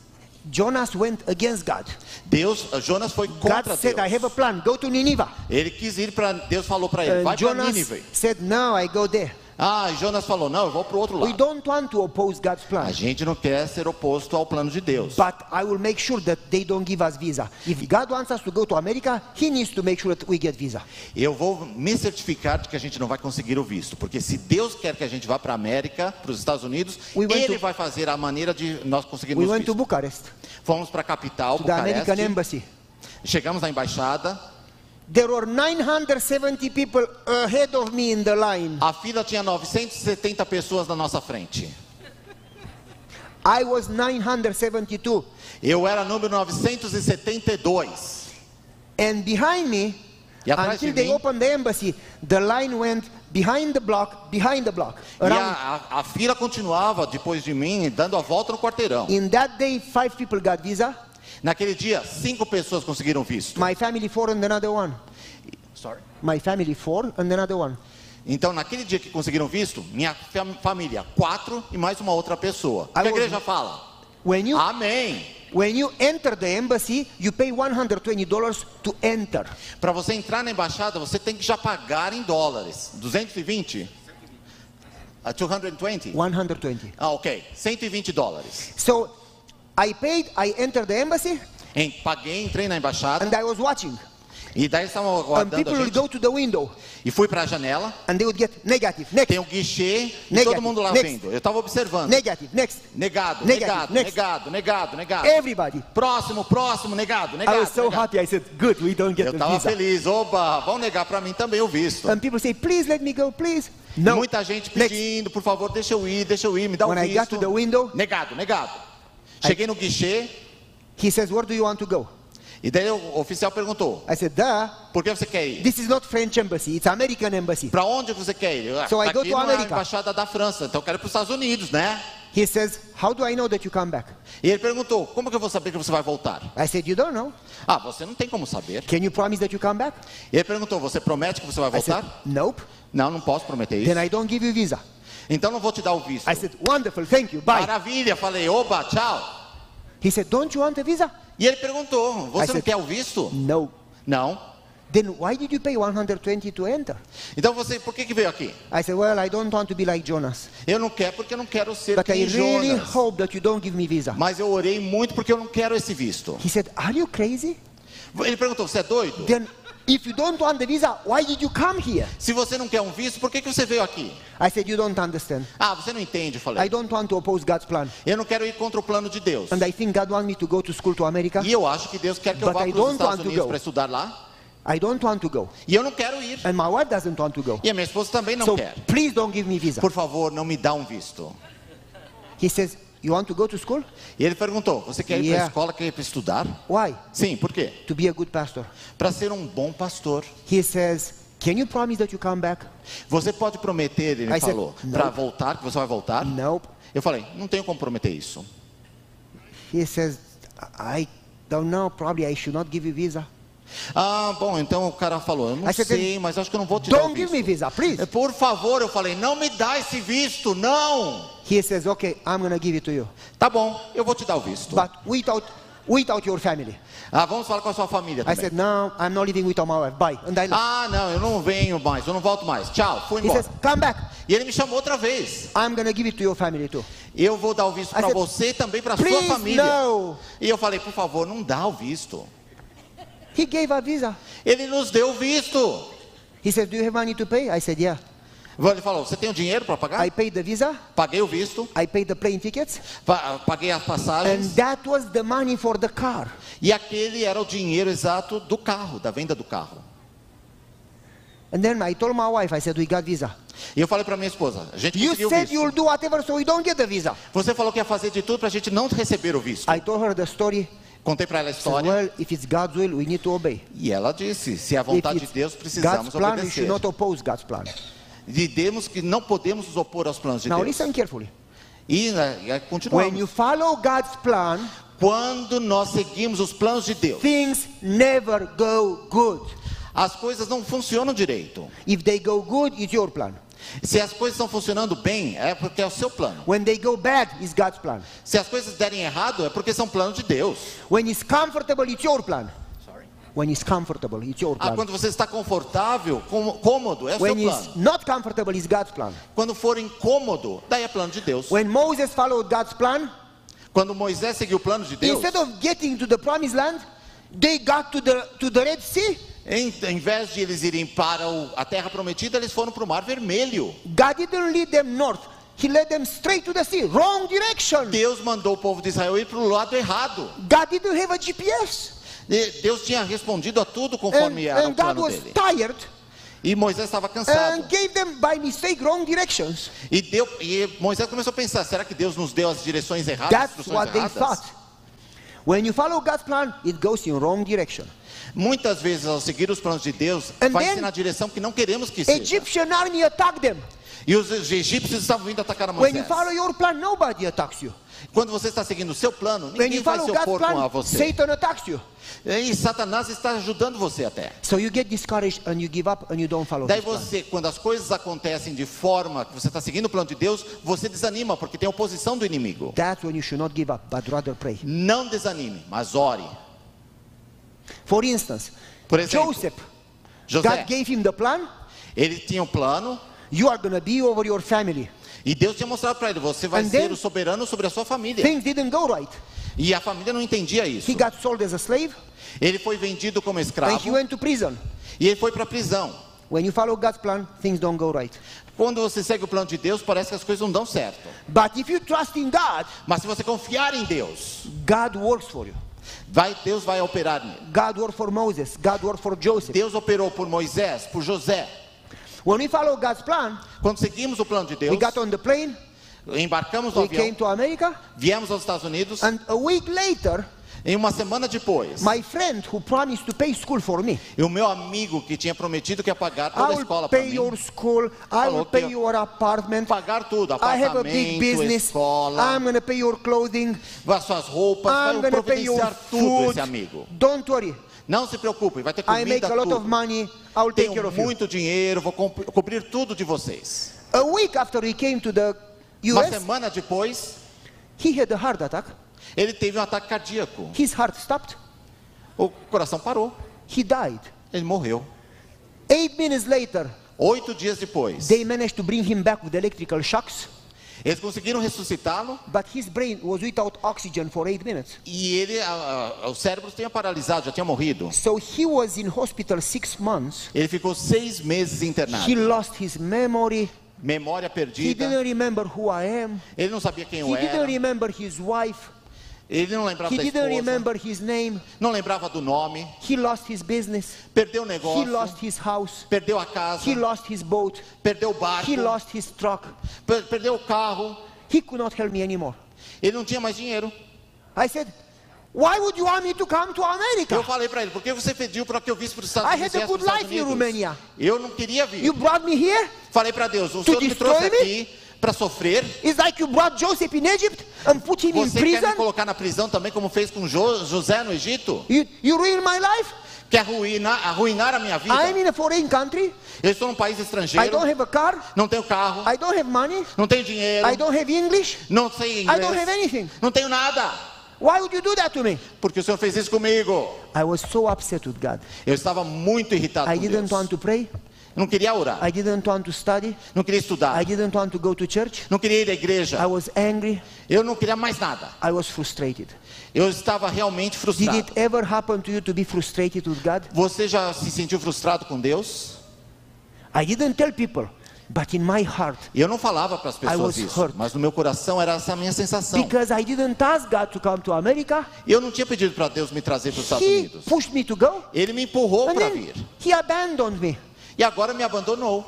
Jonas went against God. Deus, ah, Jonas foi God contra said, I have a Deus. plan. Go to Nineveh. Ele quis ir para, Deus falou para ele, And vai para Nínive. said, no, I go there. Ah, Jonas falou, não, eu vou para o outro We lado. don't want to oppose God's A plan. gente não quer ser oposto ao plano de Deus. But I will make sure that they don't give us visa. If God wants us to go to America, He needs to make sure that we get visa. Eu vou me certificar de que a gente não vai conseguir o visto, porque se Deus quer que a gente vá para a América, para os Estados Unidos, We Ele to- vai fazer a maneira de nós conseguirmos We went to visto. Bucharest, Fomos para a capital, to the American embassy. chegamos na embaixada, There were 970 people ahead of me in the line. a fila tinha 970 pessoas na nossa frente. I was 972. Eu era número 972. And behind me, E atrás until de they mim- opened the embassy, the line went behind the block, behind the block. E Around. a- a fila continuava depois de mim, dando a volta no quarteirão. In that day, five people got visa. Naquele dia, cinco pessoas conseguiram visto. My family, four, and another one. Sorry. My family, four, and another one. Então, naquele dia que conseguiram visto, minha fam- família, quatro e mais uma outra pessoa. A I was- igreja fala? When you Amém. when you enter the embassy, you pay 120 dollars to enter. Para você entrar na embaixada, você tem que já pagar em dólares. 220? Ah, 220? 120. Ah, ok. 120 dólares. So I paid, I entered the embassy, Em- paguei, entrei na embaixada. and I was watching. E daí estavam And aguardando people a would gente. go to the window, E fui para a janela. and they would get negative, next, Tem um guichê e Negative. todo mundo lá Next. vendo. Eu estava observando. negative, next. Negado, Negative. negado, Next. negado, negado, negado. Everybody. Próximo, próximo, negado, I negado. was so negado. happy. I said, "Good, we don't get Eu estava visa." feliz. Oba, vão negar para mim também o visto. And people say, "Please let me go, please." E No. Muita gente Next. pedindo, por favor, deixa eu ir, deixa eu ir, me dá um When I visto. got to the window- negado, negado. Cheguei no guichê He says, "Where do you want to go?" e daí o oficial perguntou: I said, "Duh. Por que você quer ir? This is not French embassy. It's American embassy." Para onde você quer ir? So I go to na America. embaixada da França, então eu quero ir para os Estados Unidos, né? He says, "How do I know that you come back?" E ele perguntou: Como que eu vou saber que você vai voltar? I said, "You don't know. Ah, você não tem como saber. Can you promise that you come back?" E ele perguntou: Você promete que você vai I said, voltar? "Nope." Não, não posso prometer isso. Then I don't give you visa. Então não vou te dar o visto. I said, "Wonderful, thank you. Bye." Maravilha, falei: Oba, tchau. He said, "Don't you want a visa?" E ele perguntou: I Você não said- quer o visto? No. Não. Then why did you pay 120 to enter? Então você, por que, que veio aqui? I said, well, I don't want to be like Jonas. Eu não quero porque eu não quero ser But I really Jonas. hope that you don't give me visa. Mas eu orei muito porque eu não quero esse visto. He said, are you crazy? Ele perguntou: Você é doido? Then if you don't want the visa, why did you come here? Se você não quer um visto, por que, que você veio aqui? I said, you don't understand. Ah, você não entende, eu I falei. don't want to oppose God's plan. Eu não quero ir contra o plano de Deus. And I think God wants me to go to school to America. E eu acho que Deus quer que eu vá I para os Estados Unidos para estudar lá. I don't want to go. E eu não quero ir. And my wife doesn't want to go. E a minha esposa também não So quer. please don't give me visa. Por favor, não me dá um visto. He says, You want to go to school? E ele perguntou: Você quer ir para Yeah. a escola, quer ir para estudar? Why? Sim, por quê? To be a good pastor. Para ser um bom pastor. He says, Can you promise that you come back? Você pode prometer, ele falou, para voltar, que você vai voltar? Nope. Eu falei: Não tenho como prometer isso. He says, I don't know. Probably I should not give you visa. Ah, bom, então o cara falou: Eu não você sei, tem- mas acho que eu não vou te dar Don't give visto. me visa, please. É, Por favor, eu falei: Não me dá esse visto, não. He says, Okay, I'm to give it to you. Tá bom, eu vou te dar o visto. But without, without your family. Ah, vamos falar com a sua família I também. said, No, I'm not living without my wife. Bye. And I. Ah, não, eu não venho mais, eu não volto mais. Tchau, fui He embora. says, Come back. E ele me chamou outra vez. I'm to give it to your family too. Eu vou dar o visto I para said, você também para sua família. no. E eu falei, por favor, não dá o visto. He gave a visa. Ele nos deu visto. He said, Do you have money to pay? I said, Yeah. Ele falou, você tem o dinheiro para pagar? I paid the visa. Paguei o visto, I paid the plane tickets. pa- paguei as And passagens. that was the money for the car. E aquele era o dinheiro exato do carro, da venda do carro. And then I told my wife, I said, We got visa. E eu falei para minha esposa, a gente You conseguiu said visto. you'll do whatever so we don't get the visa. Você falou que ia fazer de tudo para a gente não receber o visto. I told her the story. Contei para ela a história. well, if it's God's will, we need to obey. E ela disse, se é a vontade de Deus, God's precisamos plan, we obedecer. should not oppose God's plan. Demos que não podemos nos opor aos planos de Now Deus. listen carefully. E, né, e aí continuamos. When you follow God's plan, Quando nós seguimos os planos de Deus, things never go good. as coisas não funcionam direito. If they go good, it's your plan. Se as coisas estão funcionando bem, é porque é o seu plano. When they go bad, it's God's plan. Se as coisas derem errado, é porque são planos de Deus. When it's comfortable, it's your plan. When it's comfortable, it's your Ah, plan. quando você está confortável, cômodo, é o seu When it's plano. not comfortable, it's God's plan. Quando for incômodo, daí é plano de Deus. When Moses followed God's plan, Quando Moisés seguiu o plano de Deus, instead of getting to the promised land, they got to the to the Red Sea. Em, em vez de eles irem para o- a terra prometida, eles foram para o Mar Vermelho. God didn't lead them north. He led them straight to the sea. Wrong direction. Deus mandou o povo de Israel ir para o lado errado. God didn't have a GPS. E Deus tinha respondido a tudo And, conforme era o and God plano was dele. tired E Moisés estava cansado. and gave them by mistake wrong directions. E, deu, e Moisés começou a pensar: será que Deus nos deu as direções erradas? as That's what they erradas? thought. When you follow God's plan, it goes in wrong direction. Muitas vezes, ao seguir os planos de Deus, And vai ser na direção que não queremos que seja. Egyptian army attacked them. E os egípcios estavam vindo atacar a When you Moisés. follow your plan, nobody attacks you. Quando você está seguindo o seu plano, ninguém vai se opor com a plan, você. Satan attacks you. E Satanás está ajudando você até. So you get discouraged and you give up and you don't follow Daí His plan. você, quando as coisas acontecem de forma que você está seguindo o plano de Deus, você desanima, porque tem oposição do inimigo. That's when you should not give up, but rather pray. Não desanime, mas ore. For instance, Por exemplo, Joseph, José, God gave him the plan. ele tinha um plano You are going to be over your family. E Deus tinha mostrado para ele: você vai And ser o soberano sobre a sua família. Things didn't go right. E a família não entendia isso. He got sold as a slave Ele foi vendido como and escravo he went to prison. e ele foi para a prisão. When you follow God's plan, things don't go right. Quando você segue o plano de Deus, parece que as coisas não dão certo. But if you trust in God, Mas se você confiar em Deus, God works for you. vai, Deus vai operar nele. God worked for Moses. God worked for Joseph. Deus operou por Moisés, por José. When we follow God's plan, Quando seguimos o plano de Deus, we got on the plane, embarcamos no we came avião, to America, viemos aos Estados Unidos, and a week later, em uma semana depois, my friend who promised to pay school for me, e o meu amigo que tinha prometido que ia pagar toda a escola para pay mim, your school, I will pay your apartment, pagar tudo, I have a big apartamento, business, escola, I'm to pay your clothing, as suas roupas, I'm vai going to pay your providenciar tudo food. esse amigo. Don't worry, Não se preocupe, vai ter I make comida, a lot of tudo. money, I will take care Tenho of you. muito dinheiro, vou co- cobrir tudo de vocês. A week after he came to the Uma US, semana depois, he had a heart attack. ele teve um ataque cardíaco. His heart stopped. O coração parou, He died. ele morreu. Eight minutes later, Oito dias depois, they managed to bring him back with electrical shocks, eles conseguiram ressuscitá-lo but his brain was without oxygen for eight minutes. e ele, a- a- o cérebro tinha paralisado, já tinha morrido. So he was in hospital six months. Ele ficou seis meses internado. He lost his memory. Memória He perdida. didn't remember who I am. Ele não sabia quem eu He didn't era. remember his wife. Ele não lembrava He da didn't esposa. remember his name. Não lembrava do nome. He lost his business. Perdeu o He negócio. lost his house. Perdeu a casa. He lost his boat. Perdeu o barco. He lost his truck. per- Perdeu o carro. He could not help me anymore. Ele não tinha mais dinheiro. I said, Why would you want me to come to Eu America? falei para ele, por que você pediu para que eu visse para os Estados I had a good life in? Romania. Eu não queria vir. You brought me here? Falei para Deus, o Senhor me trouxe me? aqui para sofrer. It's like you brought Joseph in Egypt and put him in Você quer me prison. colocar na prisão também, como fez com Jo- José no Egito? You, you ruined my life. Quer arruinar, arruinar a minha vida? I'm in a foreign country. Eu estou num país I estrangeiro, don't have a car. não tenho carro, I don't have money. não tenho dinheiro, I don't have English. não sei I don't have inglês, anything. não tenho nada. Why would you do that to me? Porque o Senhor fez isso comigo. I was so upset with God. Eu estava muito irritado I com didn't Deus. want to pray. Não queria orar, I didn't want to study. não queria estudar, I didn't want to go to church. não queria ir à igreja. I was angry. Eu não queria mais nada. I was frustrated. Eu estava realmente Did frustrado. it ever happen to you to be frustrated with God? Você já se sentiu frustrado com Deus? I didn't tell people, but in my heart, eu não falava para as I pessoas isso, hurt. mas no meu coração era essa a minha sensação. because I didn't ask God to come to America, eu não tinha pedido para Deus me trazer para os Estados He Unidos. pushed me to go, Ele me empurrou para vir. He abandoned me. E agora me abandonou.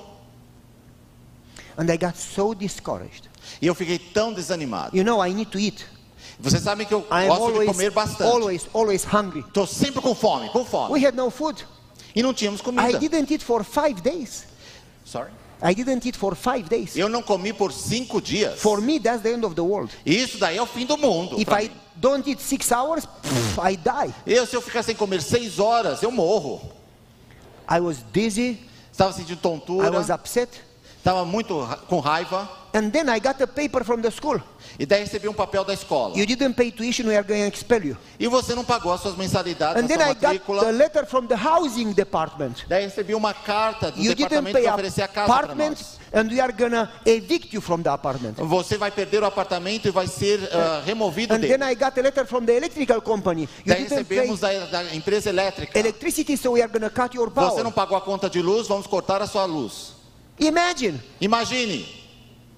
And I got so discouraged. E eu fiquei tão desanimado. You know, I need to eat. Você sabe que eu I gosto de always, comer bastante. always, always hungry. Estou sempre com fome, com fome. We had no food. E não tínhamos I comida. didn't eat for five days. Sorry. I didn't eat for five days. Eu não comi por cinco dias. For me, that's the end of the world. Isso daí é o fim do mundo. If I mim. don't eat six hours, pff, I die. Eu, se eu ficar sem comer seis horas, eu morro. I was dizzy. Estava sentindo I tontura. was upset. Estava muito com raiva. And then I got a paper from the school. E daí recebi um papel da escola. You didn't pay tuition, we are going to expel you. E você não pagou as suas mensalidades And then sua I got the matrícula. letter from the housing department. Daí recebi uma carta do You didn't departamento pay que oferecia casa para nós. and we are gonna evict you from the apartment. Você vai perder o apartamento e vai ser ah, removido And dele. then I got a letter from the electrical company. You Daí recebemos da, da empresa elétrica. electricity, so we are gonna cut your Você não power. pagou a conta de luz, vamos cortar a sua luz. Imagine, Imagine,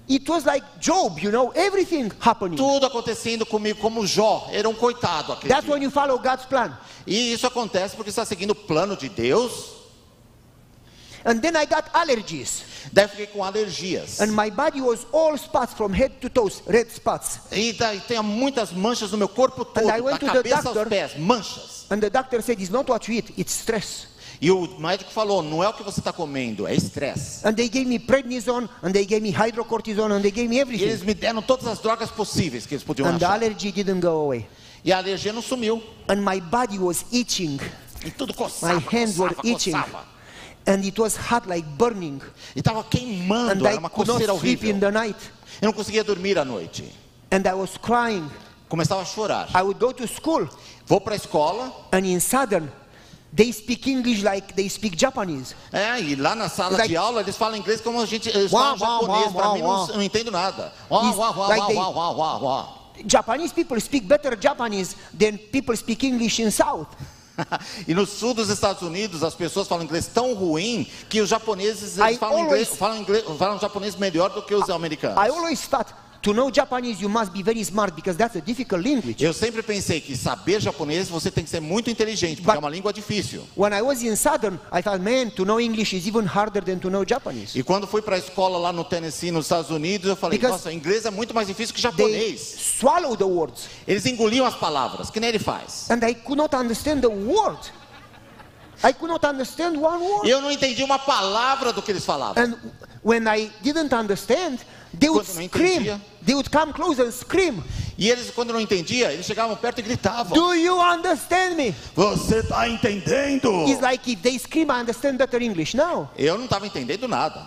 it was like Job, you know, everything happening. tudo acontecendo comigo como Jó. Era um coitado aquele That's dia. when you follow God's plan. E isso acontece porque está seguindo o plano de Deus. And then I got allergies, Daí fiquei com alergias. and my body was all spots from head to toes, red spots. E daí tem muitas manchas no meu corpo todo, da cabeça doctor. aos pés, manchas. And the doctor said, it's not what you eat, it's stress. E o médico falou, não é o que você está comendo, é estresse. And they gave me prednisone, and they gave me hydrocortisone, and they gave me E everything. eles me deram todas as drogas possíveis que eles podiam And the achar. allergy didn't go away. E a alergia não sumiu. And my body was itching. E tudo coçava, My hands were coçava, itching. coçava. And it was hot like burning. E estava queimando, And era I uma coceira sleep horrível. in the night. Eu não conseguia dormir à noite. And I was crying. Começava a chorar. I would go to school, Vou para a escola, and in Southern, they speak English like they speak Japanese. é, e lá na sala Like- de aula eles falam inglês como a gente eles falam uau, japonês. Para mim não, não entendo nada. It's uau, uau, like uau, uau, uau, uau. Japanese people speak better Japanese than people speak English in South. e no sul dos Estados Unidos as pessoas falam inglês tão ruim que os japoneses I falam, inglês, always- falam, inglês, falam japonês melhor do que os americanos. I always thought to know Japanese you must be very smart because that's a difficult language. Eu sempre pensei que saber japonês você tem que ser muito inteligente, porque But- é uma língua difícil. When I was in Southern, I thought, man, to know English is even harder than to know Japanese. E quando fui para a escola lá no Tennessee, nos Estados Unidos, eu falei, Because- nossa, inglês é muito mais difícil que japonês. swallow the words, Eles engoliam as palavras, que nem ele faz. and I could not understand the word. I could not understand one word. eu não entendi uma palavra do que eles falavam. And when I didn't understand, they would Quando não scream. entendia. They would come close and scream. E eles, quando não entendia, eles chegavam perto e gritavam. Do you understand me? Você está entendendo? It's like if they scream, I understand better English. No, Eu não estava entendendo nada.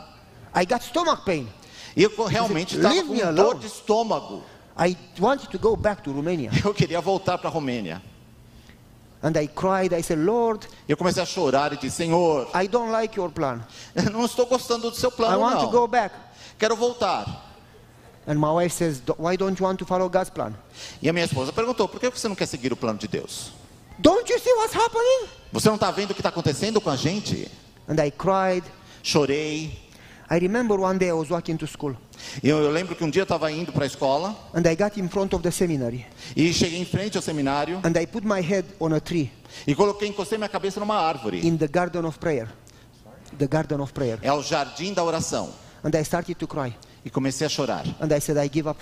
I got stomach pain. E eu realmente estava com dor alone. de estômago. I wanted to go back to Romania, Eu queria voltar para a Romênia. and I cried. I said, Lord, Eu comecei a chorar e disse, Senhor, I don't like your plan. eu não estou gostando do seu I plano, want to não. go back. Quero voltar. And my wife says, "Do- Why don't you want to follow God's plan? E a minha esposa perguntou, por que você não quer seguir o plano de Deus? Don't you see what's happening? Você não está vendo o que está acontecendo com a gente? And I cried. Chorei. I remember one day I was walking to school, Eu, eu lembro que um dia eu estava indo para a escola and I got in front of the seminary, e cheguei em frente ao seminário and I put my head on a tree e coloquei, encostei minha cabeça numa árvore. in the garden of prayer. The garden of prayer. É o jardim da oração. And I started to cry. E comecei a chorar. And I said, I give up.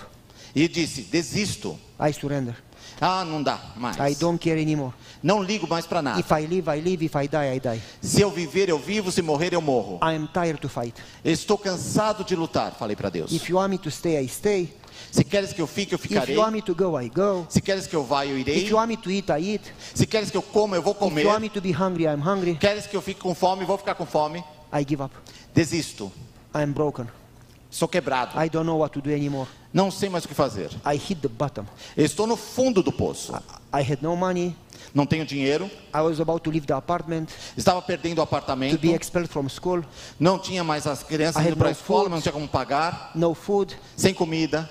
E disse: Desisto. I surrender. Ah, não dá mais. I don't care anymore. Não ligo mais para nada. If I live, I live. If I die, I die. Se eu viver, eu vivo. Se morrer, eu morro. I am tired to fight. Estou cansado de lutar, falei para Deus. If you want me to stay, I stay. Se queres que eu fique, eu If ficarei. you want me to go, I go. Se queres que eu vá, eu irei. If you want me to eat, I eat. Se queres que eu coma, eu vou If you comer. want me to be hungry, I'm hungry. Queres que eu fique com fome, vou ficar com fome. I give up. Desisto. I'm broken. Estou quebrado. I don't know what to do anymore. Não sei mais o que fazer. I hit the bottom. Estou no fundo do poço. I had no money. Não tenho dinheiro. I was about to leave the apartment, Estava perdendo o to apartamento. be expelled from school. Não tinha mais as crianças I indo para a escola, food. não tinha como pagar. No food, Sem comida.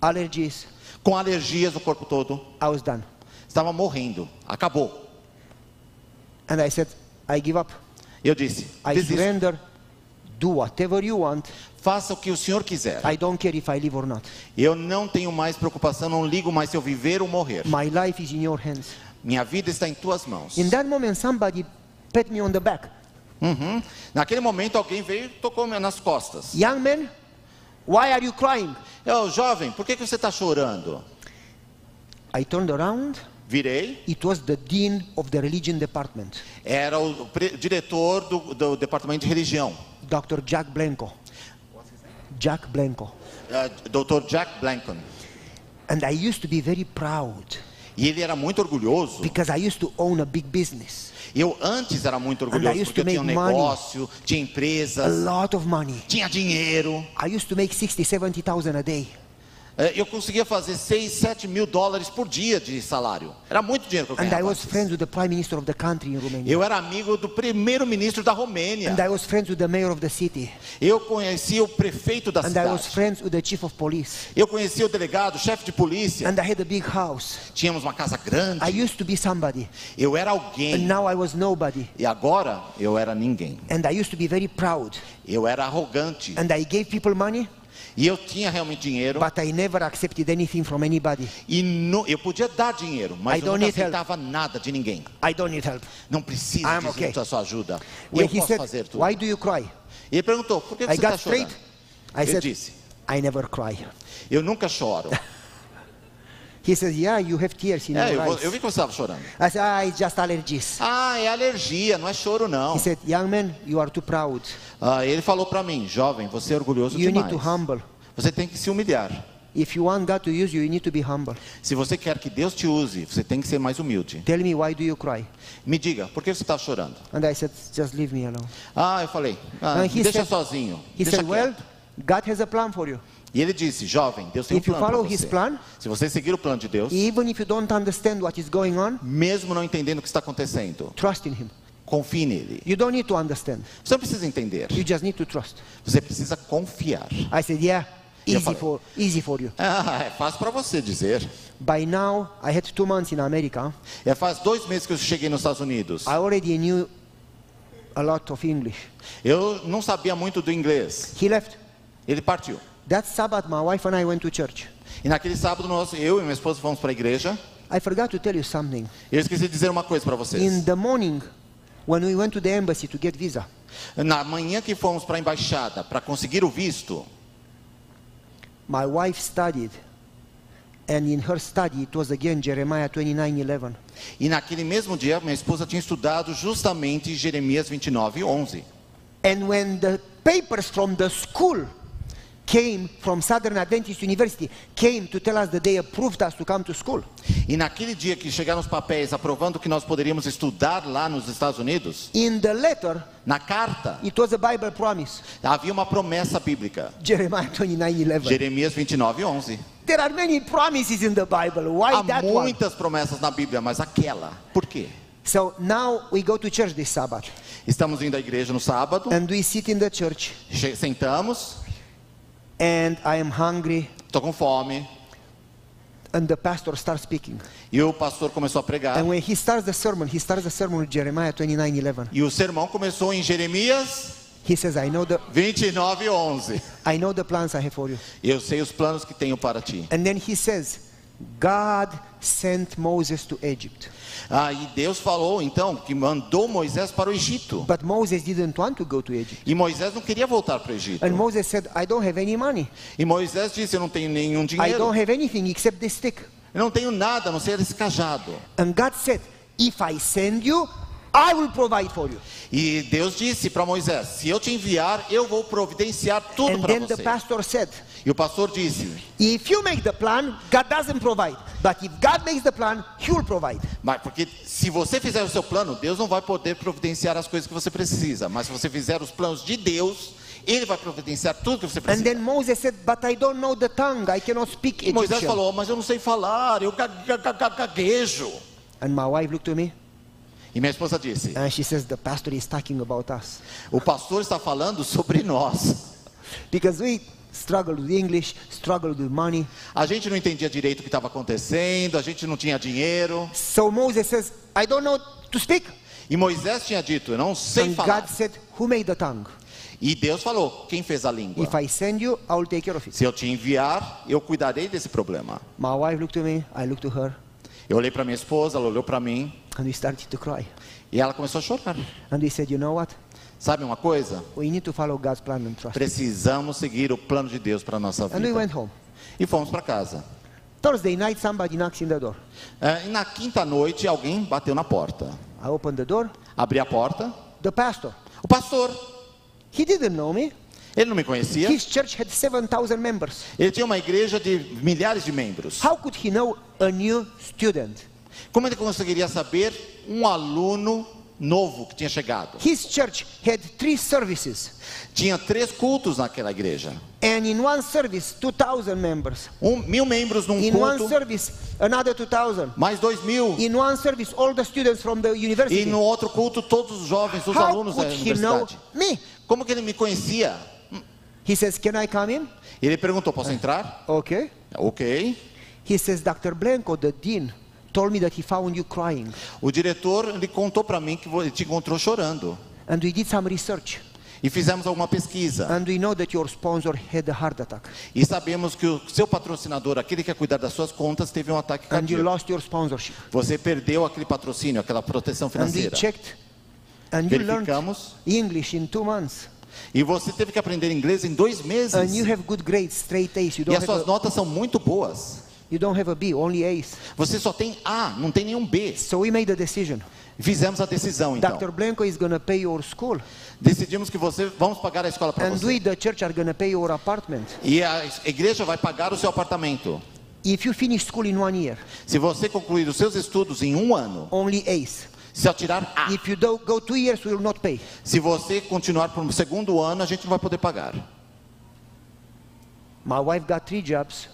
allergies. Com alergias no corpo todo. I was done. Estava morrendo. Acabou. And I said, I give up. Eu disse: I desisto. surrender. Do whatever you want. Faça o que o Senhor quiser. I don't care if I live or not. Eu não tenho mais preocupação, não ligo mais se eu viver ou morrer. My life is in your hands. Minha vida está em tuas mãos. In that moment, somebody pat me on the back. Uhum. Naquele momento alguém veio e tocou me nas costas. Young man, why are you crying? Eu, jovem, por que, que você está chorando? I turned around. Virei, It was the dean of the religion department, era o diretor do, do departamento de religião, Dr. Jack Blanco. Jack Blanco. eh, Dr. Jack Blanton. And I used to be very proud E ele era muito orgulhoso. because I used to own a big business, Eu antes era muito orgulhoso porque eu tinha um make money. negócio, tinha a empresas, lot of money. tinha dinheiro. I used to make 60, 70,000 a day. Eh, Eu conseguia fazer 6, 7 mil dólares por dia de salário. Era muito dinheiro que eu And I ganhava. was friends with the prime minister of the country in Romania. Eu era amigo do primeiro-ministro da Romênia. And I was friends with the mayor of the city. Eu conhecia o prefeito da And I was cidade. friends with the chief of police. Eu conhecia o delegado, o chefe de polícia. And I had a big house. Tínhamos uma casa grande. I used to be somebody. Eu era And alguém. now I was nobody. E agora eu era ninguém. And I used to be very proud. Eu era arrogante. And I gave people money, E eu tinha realmente dinheiro. but I never accepted anything from anybody. E no- eu podia dar dinheiro, mas I eu nunca need help. aceitava nada de ninguém. I don't need help. Não precisa I'm de okay. sua ajuda. When eu posso said, fazer tudo. Why do you cry? E ele perguntou, por que I você está chorando? I Eu said, disse, I never cry. eu nunca choro. He says, Yeah, you have tears in é, eu, your vou- eyes. eu vi que você estava chorando. I said, Ah, it's just allergies. Ah, é alergia, não é choro não. He said, Young man, you are too proud. Ah, ele falou para mim, jovem, você é orgulhoso You demais. need to humble. Você tem que se humilhar. If you want God to use you, you need to be humble. Se você quer que Deus te use, você tem que ser mais humilde. Tell me, why do you cry? Me diga, por que você está chorando? And I said, Just leave me alone. Ah, eu falei, ah, deixa said- sozinho. He deixa said, Well, quieto. God has a plan for you. E ele disse, jovem, Deus tem If um you plano para follow você. his plan- Se você seguir o plano de Deus, Even if you don't understand what is going on, mesmo não entendendo o que está acontecendo, trust in Him. confie nele. You don't need to understand. Você não precisa entender, You just need to trust. você precisa confiar. I said, Yeah, easy falei. for, easy for you. Ah, é fácil para você dizer. By now, I had two months in America. É faz dois meses que eu cheguei nos Estados Unidos. I already knew a lot of English. Eu não sabia muito do inglês. He left. Ele partiu. That Sabbath, my wife and I went to church. E naquele sábado, nós, eu e minha esposa fomos para a igreja. I forgot to tell you something. Eu esqueci de dizer uma coisa para In vocês. the morning, when we went to the embassy to get visa, Na manhã que fomos para a embaixada para conseguir o visto, my wife studied, and in her study it was again Jeremiah 29:11. e naquele mesmo dia minha esposa tinha estudado justamente Jeremias 29, 11. And when the papers from the school came from Southern Adventist University came to tell us that they approved us to come to school, E naquele dia que chegaram os papéis aprovando que nós poderíamos estudar lá nos Estados Unidos, in the letter na carta it was a Bible promise. havia uma promessa bíblica. Jeremiah 29:11. Jeremias 29, 11. There are many promises in the Bible. Why Há that one? muitas promessas na Bíblia, mas aquela. Por quê? So now we go to church this Sabbath, Estamos indo à igreja no sábado, and we sit in the church, sentamos, and I am hungry, estou com fome, and the pastor starts speaking. e o pastor começou a pregar. And when he starts the sermon, he starts the sermon with Jeremiah 29:11. E o sermão começou em Jeremias He says, "I know the 29, 11. I know the plans I have for you." Eu sei os planos que tenho para ti. And then he says, "God sent Moses to Egypt. Aí Deus falou então que mandou Moisés para o Egito. But Moses didn't want to go to Egypt. E Moisés não queria voltar para o Egito. And Moses said, I don't have any money. E Moisés disse: Eu não tenho nenhum I dinheiro. don't have anything except this stick. Eu não tenho nada a não ser esse cajado. And God said, If I send you, I will provide for you. E Deus disse para Moisés: Se eu te enviar, eu vou providenciar tudo And para then the você. pastor said, E o pastor disse: If you make the plan, God doesn't provide. But if God makes the plan, He will provide. Mas porque se você fizer o seu plano, Deus não vai poder providenciar as coisas que você precisa. Mas se você fizer os planos de Deus, Ele vai providenciar tudo que você And precisa. then Moses said, But I don't know the tongue. I cannot speak E Moisés Egyptian. falou: Mas eu não sei falar, eu ga- ga- ga- ga- gaguejo. And my wife looked to me E minha esposa disse: and she says, The pastor is talking about us. O pastor está falando sobre nós. Because we struggled with English, struggled with money. A gente não entendia direito o que estava acontecendo, a gente não tinha dinheiro. So Moses says, I don't know to speak. E Moisés tinha dito: Eu não sei And falar. God said, Who made the tongue? E Deus falou: Quem fez a língua? If I send you, I will take care of it. Se eu te enviar, eu cuidarei desse problema. My wife looked to me, I looked to her, Eu olhei para minha esposa, ela olhou para mim and we started to cry. e ela começou a chorar. And we said, You know what? Sabe uma coisa? We need to follow God's plan and trust. Precisamos seguir o plano de Deus para a nossa And we vida. went home. E fomos para casa. Thursday night, somebody knocks in the door. É, na quinta noite, alguém bateu na porta. I opened the door. Abri a porta. The pastor. O pastor, He didn't know me. ele não me conhecia. His church had 7,000 members. Ele tinha uma igreja de milhares de membros. How could he know a new student? Como ele conseguiria saber um aluno novo que tinha chegado? His church had three services. Tinha três cultos naquela igreja. And in one service, 2,000 members. Um, mil membros num In one culto, service, another 2,000. mais dois mil. In one service, all the students from the E university. no outro culto, todos os jovens, os How alunos da universidade. me? Como que ele me conhecia? He says, Can I come in? Ele perguntou: Posso entrar? Okay. Ok. He says, Dr. Blanco, the dean, told me that he found you crying. O diretor ele contou para mim que ele te encontrou chorando. And we did some research. E fizemos alguma pesquisa. And we know that your sponsor had a heart attack. E sabemos que o seu patrocinador, aquele que ia cuidar das suas contas, teve um ataque And you cardíaco. lost your sponsorship. Você perdeu aquele patrocínio, aquela proteção And we financeira. checked. And you learned. English in two months. E você teve que aprender inglês em dois meses. And you have good grades, straight A's. You E don't, as have suas a, notas são muito boas. You don't have a B, only A's. Você só tem A, não tem nenhum B. So we made a decision. Fizemos a decisão então. Dr. Blanco is to pay your school. Decidimos que você vamos pagar a escola para And você. we, the church, are to pay your apartment. E a igreja vai pagar o seu apartamento. If you finish school in one year, Se você concluir os seus estudos em um ano, only A's. se eu tirar A, If you don't go two years, we will not pay. se você continuar para o segundo ano, a gente não vai poder pagar. My wife got three jobs.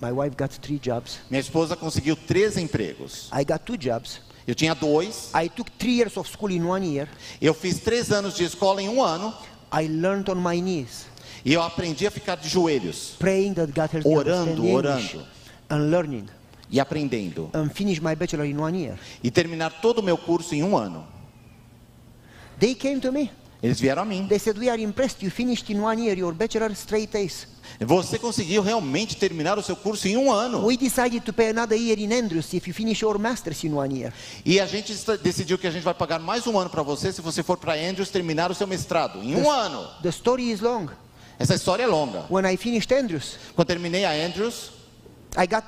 My wife got three jobs. Minha esposa conseguiu três empregos. I got two jobs. Eu tinha dois. I took three years of school in one year. Eu fiz três anos de escola em um ano. I learned on my knees, E eu aprendi a ficar de joelhos praying that God helps Orando, orando. and learning, e aprendendo. and finish my bachelor in one year. E terminar todo o meu curso em um ano. They came to me. Eles vieram a mim. They said, "We are impressed. You finished in one year your bachelor straight A's. Você conseguiu realmente terminar o seu curso em um ano. We decided to pay another year in Andrews if you finish your masters in one year." E a gente decidiu que a gente vai pagar mais um ano para você se você for para Andrews terminar o seu mestrado. Em um ano. The story is long. Essa história é longa. When I finished Andrews, Quando terminei a Andrews, I got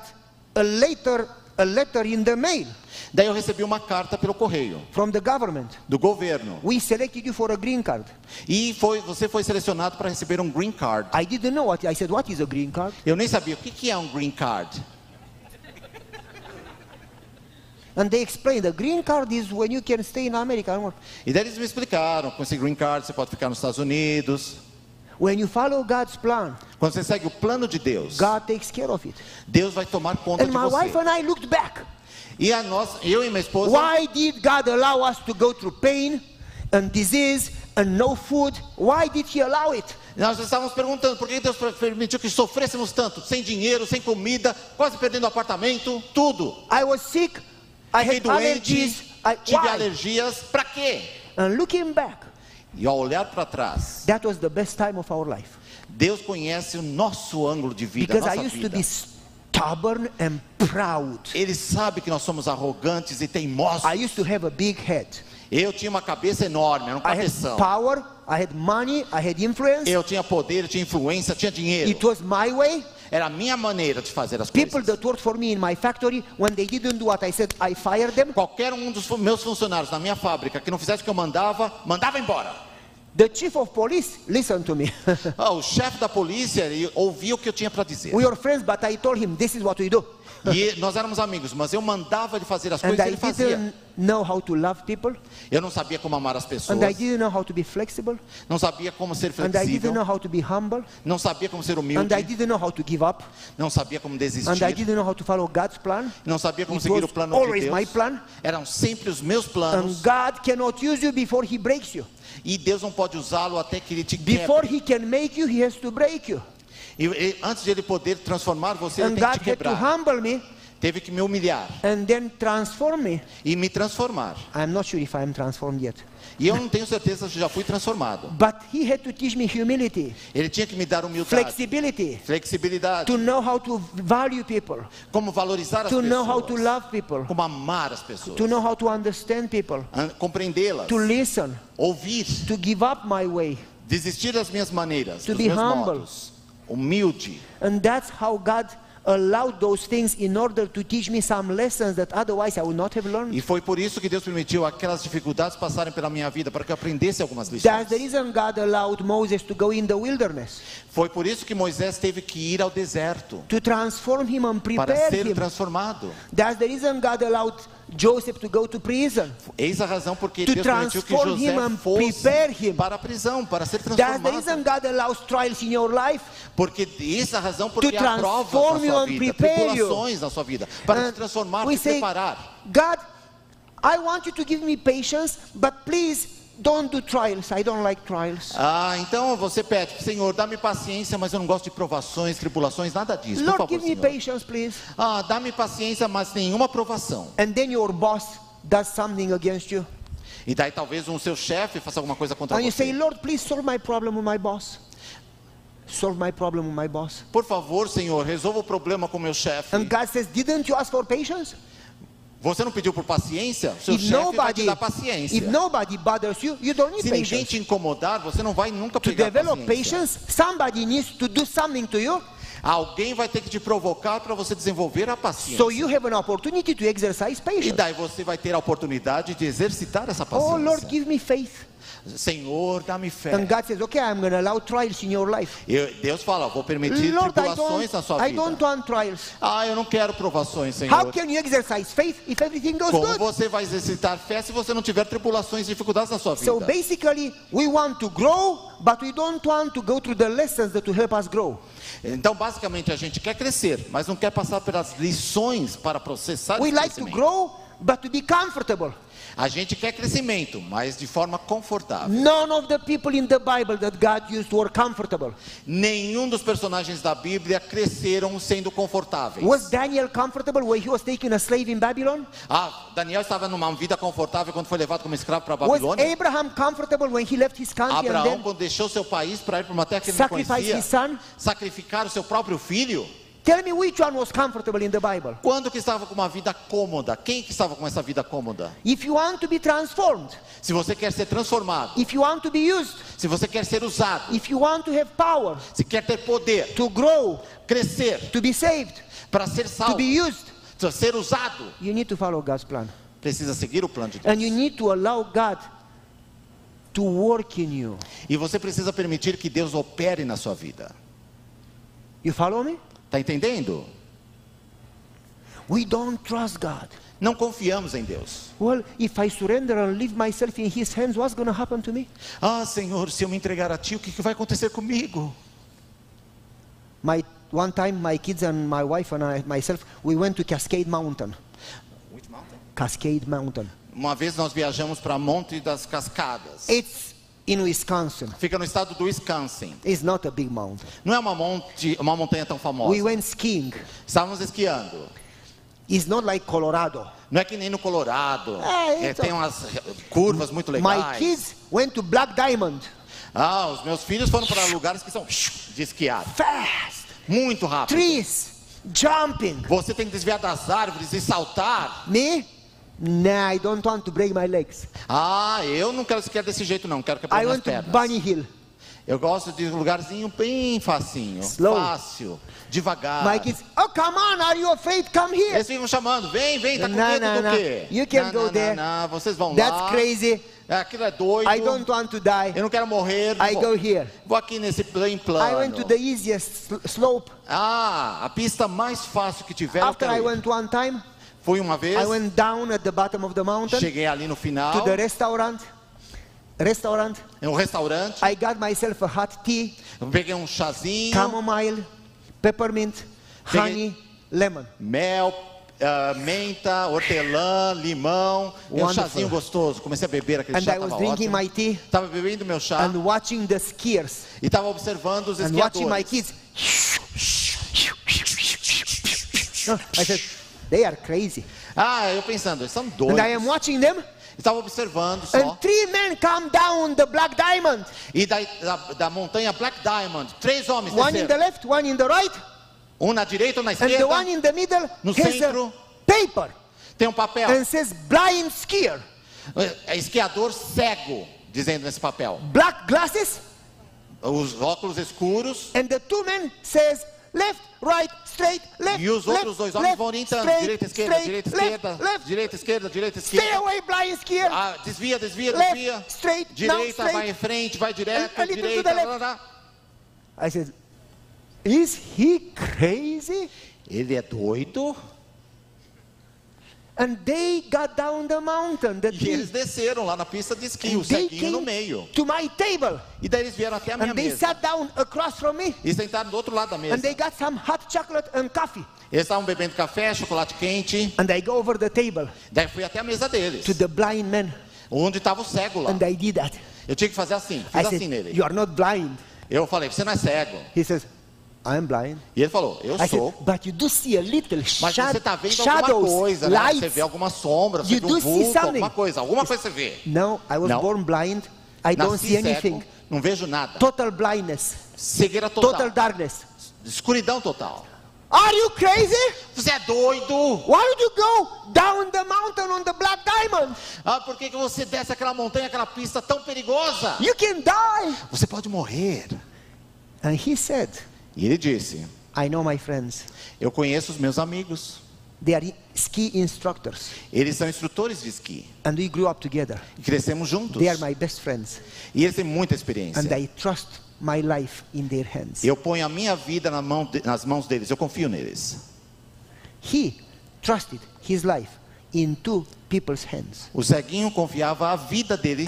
a letter, a letter in the mail daí eu recebi uma carta pelo correio from the government. do governo. We selected you for a green card. E foi, você foi selecionado para receber um green card. I didn't know what I said. What is a green card? Eu nem sabia o que que é um green card. And they explained the green card is when you can stay in America. E daí eles me explicaram, com esse green card você pode ficar nos Estados Unidos. When you follow God's plan, Quando você segue o plano de Deus, God takes care of it. Deus vai tomar conta And de my wife você. and I looked back. E a nós, eu e minha esposa, Why did God allow us to go through pain and disease and no food? Why did He allow it? nós estávamos perguntando por que Deus permitiu que sofrêssemos tanto, sem dinheiro, sem comida, quase perdendo o apartamento, tudo. I was sick. I Fiquei had doente, allergies. I, tive why? alergias, para quê? And looking back, E ao olhar para trás, that was the best time of our life. Deus conhece o nosso ângulo de vida, Because I nossa used to vida. be s- stubborn and proud. Ele sabe que nós somos arrogantes e teimosos. I used to have a big head. Eu tinha uma cabeça enorme, era um I had cabeção. power, I had money, I had influence. Eu tinha poder, eu tinha influência, tinha dinheiro. It was my way. Era a minha maneira de fazer as People coisas. that worked for me in my factory, when they didn't do what I said, I fired them. Qualquer um dos meus funcionários na minha fábrica que não fizesse o que eu mandava, mandava embora. The chief of police listened to me. Ah, o chefe da polícia ele ouvia o que eu tinha para dizer. we were friends, but I told him, this is what we do. E nós éramos amigos, mas eu mandava ele fazer as And coisas e I ele fazia. didn't know how to love people. Eu não sabia como amar as pessoas, And I didn't know how to be flexible. não sabia como ser And I didn't flexível, know how to be humble. não sabia como ser And humilde, I didn't know how to give up. não sabia como And I desistir, didn't know how to follow God's plan. não sabia como It seguir o plano de always my Deus. plan. Eram sempre os meus And planos God cannot use you before He breaks you. e Deus não pode usá-lo até que ele te Before quebre. He can make you, He has to break you. E, e antes de ele poder transformar você, ele tem que te to quebrar. me Teve que me humilhar and then transform me. e me transformar. I'm not sure if I'm transformed yet. E eu não tenho certeza se já fui transformado. But He had to teach me humility, Ele tinha que me dar humildade, flexibility, flexibilidade, to know how to value people, como valorizar as to know how to pessoas, love people, como amar as pessoas, to know how to understand people, compreendê-las, to listen, ouvir, to give up my way. desistir das minhas maneiras, To dos be meus humble. modos, humilde. And that's how God allowed those things in order to teach me some lessons that otherwise I would not have learned. E foi por isso que Deus permitiu aquelas dificuldades passarem pela minha vida, para que eu aprendesse algumas That's lições. the reason God allowed Moses to go in the wilderness Foi por isso que Moisés teve que ir ao deserto, to transform him and para prepare ser him. transformado. That's the reason God allowed Joseph to go to prison. Eis a razão porque To Deus permitiu que transform him José and fosse prepare him. para a prisão, para ser transformado. reason God allows trials in your life. Porque essa é a razão porque To há provas na you sua vida, tribulações na sua vida, para te transformar, te preparar. God, I want you to give me patience, but please don't do trials. I don't like trials. Ah, então você pede, Senhor, dá-me paciência, mas eu não gosto de provações, tribulações, nada disso, por Lord, favor, give me Senhor. patience, please. Ah, dá-me paciência, mas nenhuma provação. And then your boss does something against you. E daí talvez um seu chefe faça alguma coisa contra And you say, você. Lord, please solve my problem with my boss. Solve my problem with my boss. Por favor, Senhor, resolva o problema com meu chefe. And God says, Didn't you ask for patience? Você não pediu por paciência? Seu If chefe vai te dar paciência. if nobody bothers you, you don't need Se ninguém patience. te incomodar, você não vai nunca To pegar develop paciência. patience, somebody needs to do something to you. Alguém vai ter que te provocar para você desenvolver a paciência. So you have an opportunity to exercise E patience. daí você vai ter a oportunidade de exercitar essa Oh paciência. Lord, give me faith. Senhor, dá-me fé. And God says, Okay, I'm going to allow trials in your life. Eu- Deus fala, vou permitir Lord, I tribulações na don't, sua I vida. don't want trials. Ah, eu não quero provações, Senhor. How can you exercise faith if everything goes Como good? você vai exercitar fé se você não tiver tribulações e dificuldades na sua vida? So basically, we want to grow, but we don't want to go through the lessons that will help us grow. Então, basicamente, a gente quer crescer, mas não quer passar pelas lições para processar We like to grow, but to be comfortable. A gente quer crescimento, mas de forma confortável. None of the people in the Bible that God used were comfortable. Nenhum dos personagens da Bíblia cresceram sendo confortáveis. Was Daniel comfortable when he was taken a slave in Babylon? Ah, Daniel estava numa vida confortável quando foi levado como escravo para a Was Babilônia. Abraham comfortable when he left his country Abraão, quando deixou seu país para ir para uma terra que ele não conhecia, his son? sacrificar o seu próprio filho. Tell me which one was comfortable in the Bible. Quando que estava com uma vida cômoda? Quem que estava com essa vida cômoda? If you want to be transformed, Se você quer ser transformado, if you want to be used, se você quer ser usado, if you want to have power, se quer ter poder, to grow, crescer, to be saved, para ser to salvo, be used, para ser usado, you need to follow God's plan. precisa seguir o plano de Deus. And you need to allow God to work in you. E você precisa permitir que Deus opere na sua vida. You follow me? Tá entendendo? We don't trust God. Não confiamos em Deus. Well, if I surrender and leave myself in His hands, what's going to happen to me? Ah, Senhor, se eu me entregar a Ti, o que que vai acontecer comigo? My one time, my kids and my wife and I, myself, we went to Cascade Mountain. Cascade Mountain. Uma vez nós viajamos para Monte das Cascadas. It's in Wisconsin. Fica no estado do Wisconsin. It's not a big mountain. Não é uma, monte, uma montanha tão famosa. We went skiing. Estávamos esquiando. It's not like Colorado. Não é que nem no Colorado. É, É, então- tem umas curvas muito My legais. kids went to Black Diamond. Ah, os meus filhos foram para lugares que são de esquiar. Fast. Muito rápido. Trees. jumping. Você tem que desviar das árvores e saltar. Me? Nah, I don't want to break my legs. Ah, eu não quero sequer desse jeito não, quero quebrar I minhas want to pernas. bunny hill. Eu gosto de um lugarzinho bem facinho, Slow. fácil, devagar. My kids, oh come on, are you afraid? Come here. Eles ficam chamando, vem, vem, tá com Não, medo não, do não. quê? You can não, go não, there. Não, vocês vão That's lá. crazy. Aquilo é doido. I don't want to die. Eu não quero morrer. I vou, go here. Vou aqui nesse bem plano. I went to the easiest sl- slope. Ah, a pista mais fácil que tiver. After I went one time, Fui uma vez, I went down at the bottom of the mountain cheguei ali no final, to the restaurant. Restaurant. em um restaurante, I got myself a hot tea, eu peguei um chazinho, chamomile, peppermint, Peguei- honey, lemon. mel, ah, menta, hortelã, limão, um Wonderful. chazinho gostoso. Comecei a beber aquele And chá, I was tava drinking ótimo. my tea Tava bebendo meu chá and watching the skiers e tava observando os and watching my esquiadores. kids. I said, they are crazy. Ah, eu pensando, eles são And doidos. I am watching them, Estava observando só. and three men come down the black diamond. E da, da, da montanha Black Diamond, três homens One in the left, one in the right, Um na direita, um na and the esquerda. one in the middle No centro. paper Tem um papel. and says blind skier. É esquiador cego, dizendo nesse papel. Black glasses, Os óculos escuros. and the two men says left, right, straight, left, E os left, outros dois homens left, vão orientando. straight, Direita, esquerda, straight, direita, left, esquerda. left. Direita, esquerda, direita, Stay esquerda. away, blind skier. Ah, desvia, desvia, Left, desvia. straight, Direita, straight. vai em frente, vai direto, A- to direita. the left. lá, lá, lá. I said, is he crazy? Ele é doido? And they got down the mountain, the E eles desceram lá na pista de esqui, o they ceguinho no meio. to my table E daí eles vieram até a minha and they mesa. sat down across from me E sentaram do outro lado da mesa. and they got some hot chocolate and coffee. Eles estavam bebendo café, chocolate quente. And I go over the table Daí fui até a mesa deles, to the blind man onde estava o cego lá. and I did that. Eu tinha que fazer assim, I fiz said, assim nele. You are not blind. Eu falei, você não é cego. He says, I am blind. E ele falou, eu I sou. said, but you do see a little Mas você está vendo alguma shadows, coisa, né? Você lights. vê alguma sombra, você You vê um see vulto, alguma coisa. Alguma coisa você vê. No, I was Não. born blind. I don't Nasci see anything. cego, não vejo nada. Total blindness. Cegueira total. Total darkness. Escuridão total. Are you crazy? Você é doido? Why would you go down the mountain on the black diamond? Ah, por que, que você desce aquela montanha, aquela pista tão perigosa? You can die. Você pode morrer. And he said, E ele disse, I know my friends. eu conheço os meus amigos. They are ski instructors. Eles são instrutores de esqui. And we grew up together. E crescemos juntos. They are my best friends. E eles têm muita experiência. And I trust my life in their hands. Eu ponho a minha vida na mão de- nas mãos deles, eu confio neles. He trusted his life into people's hands. O ceguinho confiava a vida dele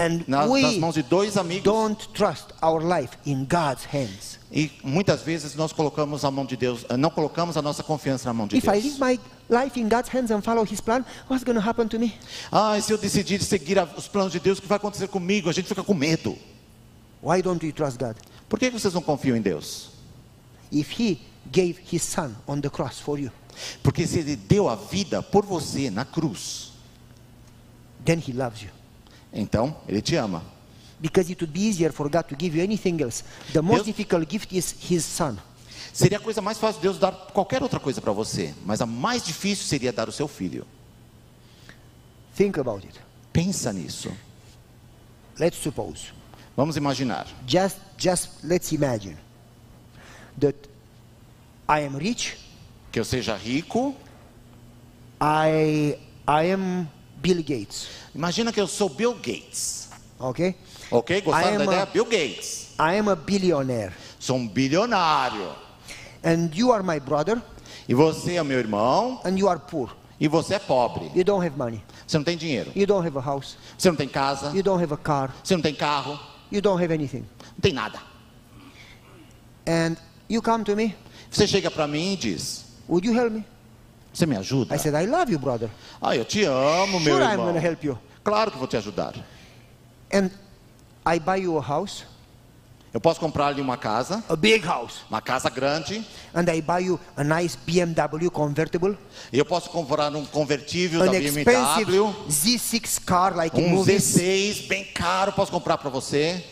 we nas mãos de dois amigos. Don't trust our life in God's hands. E muitas vezes nós colocamos a mão de Deus, eh, não colocamos a nossa confiança na mão de If I Deus. live my life in God's hands and follow His plan, what's going to happen to me? Ah, e se eu decidir seguir os planos de Deus, o que vai acontecer comigo? A gente fica com medo. Why don't you trust God? Por que que vocês não confiam em Deus? If He gave His Son on the cross for you, Porque se Ele deu a vida por você na cruz, then He loves you. então Ele te ama. Because it would be easier for God to give you anything else. The most Deus- difficult gift is His Son. Seria a coisa mais fácil Deus dar qualquer outra coisa para você, mas a mais difícil seria dar o seu filho. Think about it. Pensa nisso. Let's suppose, Vamos imaginar. just, just let's imagine that I am rich, Que eu seja rico. I, I am Bill Gates, Imagina que eu sou Bill Gates. okay? Ok? Gostaram da am ideia? a- Bill Gates. I am a billionaire. Sou um bilionário. And you are my brother, E você é meu irmão. and you are poor. E você é pobre. You don't have money. Você não tem dinheiro. You don't have a house. Você não tem casa. You don't have a car. Você não tem carro. You don't have anything. Não tem nada. And you come to me, Você chega para mim e diz: would you help me? Você me ajuda? I said, I love you, brother. Ah, eu te amo, meu Sure, I'm irmão. to help you. Claro que vou te ajudar. And I buy you a house, Eu posso comprar-lhe uma casa, a big house. uma casa grande. And I buy you a nice BMW convertible, E eu posso comprar um convertível an da expensive BMW, Z6 car like um movies. Z6 bem caro, posso comprar para você.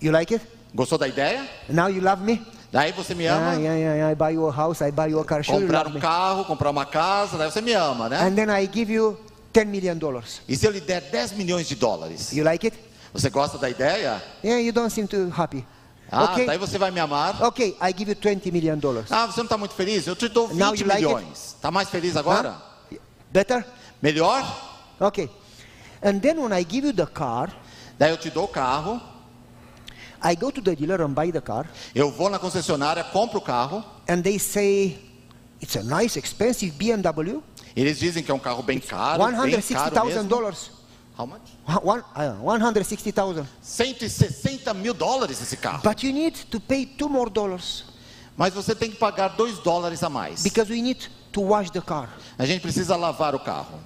You like it? Gostou da ideia? Now you love me? Daí você me ama, Yeah, yeah, yeah, yeah. I buy you a house, I buy you a car. Comprar um carro, comprar uma casa, daí você me ama, né? And then I give you 10 million dollars. E se eu lhe der 10 milhões de dólares? You like it? Você gosta da ideia? Yeah, you don't seem too happy. Ah, okay. daí você vai me amar. Okay, I give you 20 million dollars. Ah, você não está muito feliz? Eu te dou Now 20 you like it? milhões. Está mais feliz agora? Huh? Better? Melhor? Okay. And then when I give you the car, Daí eu te dou o carro, I go to the dealer and buy the car, eu vou na concessionária, compro o carro. and they say it's a nice, expensive BMW, Eles dizem que é um carro bem caro, bem caro $160,000. mesmo. dollars. How much? One, uh, 160,000. 160 mil dólares esse carro. But you need to pay two more dollars Mas você tem que pagar 2 dólares a mais. because we need to wash the car. A gente precisa lavar o carro.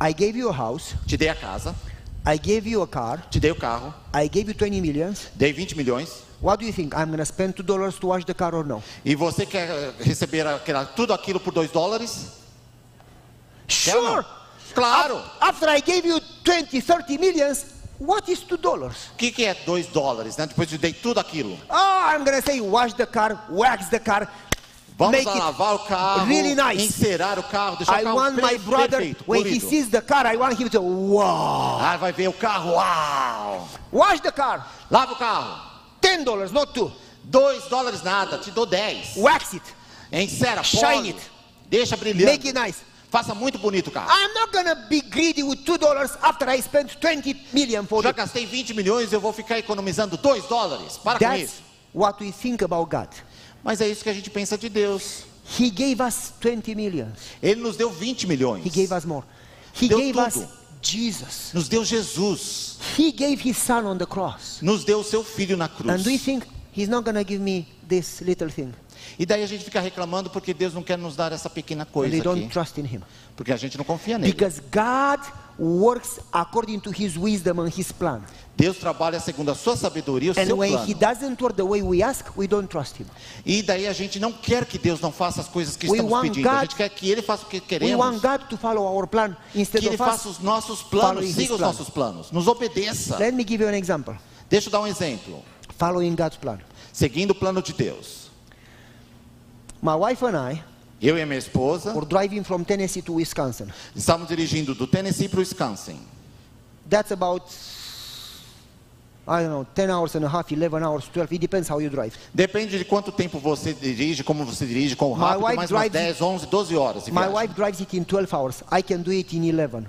I gave you a house, Te dei a casa, I gave you a car, te dei o carro, I gave you 20 millions. dei 20 milhões. What do you think? I'm going to spend two dollars to wash the car or no? E você quer receber aquela- tudo aquilo por 2 dólares? Sure. Claro. After I gave you 20, 30 millions, what is two dollars? O que, que é 2 dólares, né? Depois eu dei tudo aquilo. Oh, I'm to say wash the car, wax the car, Vamos make lavar o carro, really nice. encerar o carro, deixar I o carro want my brother, perfeito, when he sees the car, I want him to, wow. Ah, vai ver o carro, uau! Wash the car. Lava o carro. 10 dollars, not two. 2 dólares nada, te dou 10. Wax it. Encera, Shine pole, it. deixa brilhando. Make it nice. Faça muito bonito o carro. I'm not to be greedy with two dollars after I spent 20 million for Já it. gastei 20 milhões, eu vou ficar economizando 2 dólares. Para com That's isso. what we think about God. Mas é isso que a gente pensa de Deus. He gave us 20 millions. Ele nos deu 20 milhões. He gave us more. He Deu gave tudo. us Jesus. Nos deu Jesus. He gave his son on the cross. Nos deu seu filho na cruz. And we think he's not to give me this little thing. E daí a gente fica reclamando porque Deus não quer nos dar essa pequena coisa aqui. trust in him. Porque a gente não confia nele. Because God works according to his wisdom and his plan. Deus trabalha segundo a sua sabedoria, o And seu when plano. he doesn't work the way we ask, we don't trust him. E daí a gente não quer que Deus não faça as coisas que We estamos pedindo. A God- gente quer que Ele faça o que We queremos. want God to follow our plan instead Que Ele of faça os nossos planos, siga os plan. nossos planos. Nos obedeça. Let me give you an example. Deixa eu dar um exemplo. Following God's plan. Seguindo o plano de Deus. My wife and I Eu e minha esposa were driving from Tennessee to Wisconsin. estávamos dirigindo do Tennessee para o Wisconsin. That's about, I don't know, 10 hours and a half, 11 hours, 12. It depends how you drive. Depende de quanto tempo você dirige, como você dirige, quão rápido, mais umas drives- 10, 11, 12 horas. My viagem. wife drives it in 12 hours. I can do it in 11.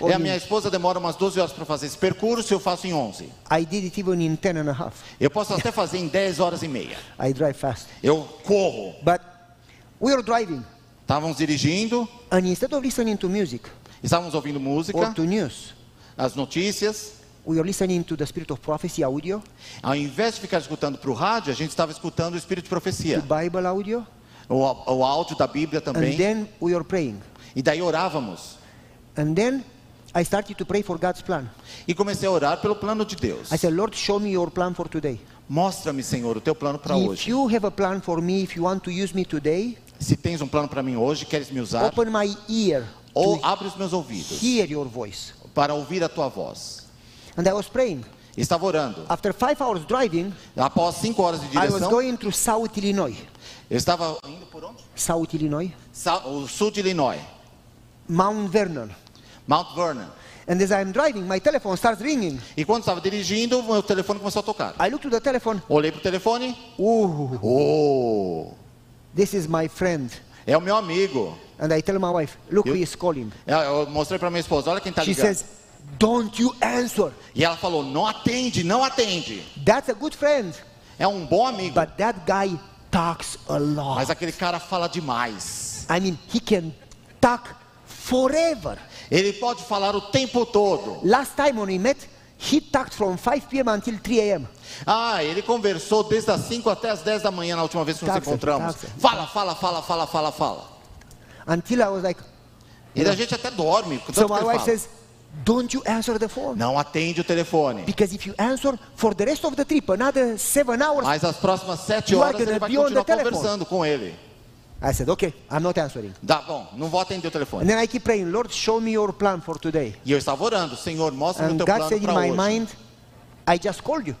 Or E a in- minha esposa demora umas 12 horas para fazer esse percurso, eu faço em 11. I did it even in 10 and a half. Eu posso até fazer em 10 horas e meia. I drive fast. Eu corro. But we were driving, Estávamos dirigindo, and instead of listening to music estávamos ouvindo or música, to news, as notícias. we were listening to the Spirit of Prophecy audio, Ao invés de ficar escutando para o rádio, a gente estava escutando o Espírito de Profecia. Bible audio, O, o áudio da Bíblia and também. then we were praying. E daí orávamos. And then I started to pray for God's plan. E comecei a orar pelo plano de Deus. I said, Lord, show me your plan for today. Mostra-me, Senhor, o teu plano para If hoje. you have a plan for me, if you want to use me today, Se tens um plano para mim hoje, queres me usar, open my ear ou to abre os meus ouvidos hear your voice. para ouvir a tua voz. And I was praying. Estava orando. After five hours driving, Após cinco horas de I was direção, going through South Illinois. eu estava indo por onde? South Illinois, Sa- O sul de Illinois, Mount Vernon. Mount Vernon. And as I'm driving, my telephone starts ringing. E quando estava dirigindo, o meu telefone começou a tocar. I look to the telephone. Olhei pro telefone. Ooh, Oh, this is my friend. é o meu amigo. And I tell my wife, look You- who is calling. Eu eu mostrei para minha esposa, olha quem está She ligando. says, don't you answer. E ela falou, não atende, não atende. That's a good friend. É um bom amigo, But that guy talks a lot. mas aquele cara fala demais. I mean, he can talk forever. Ele pode falar o tempo todo. Last time when we met, he talked from 5 p.m. until 3 a.m. Ah, ele conversou desde as 5 até as 10 da manhã na última vez que nos encontramos. Fala, fala, fala, fala, fala, fala. Until I was like, E a gente até dorme. so my wife says, don't you answer the phone. Não atende o telefone. Because if you answer for the rest of the trip, another seven hours, Mas as próximas 7 You are horas ele vai continuar conversando com ele. I said, okay, I'm not answering. Dá bom, não vou atender o And telefone. then I keep praying, Lord, show me your plan for today. E eu estava orando, Senhor, mostra-me o And teu God plano said in para my hoje. mind, I just called you.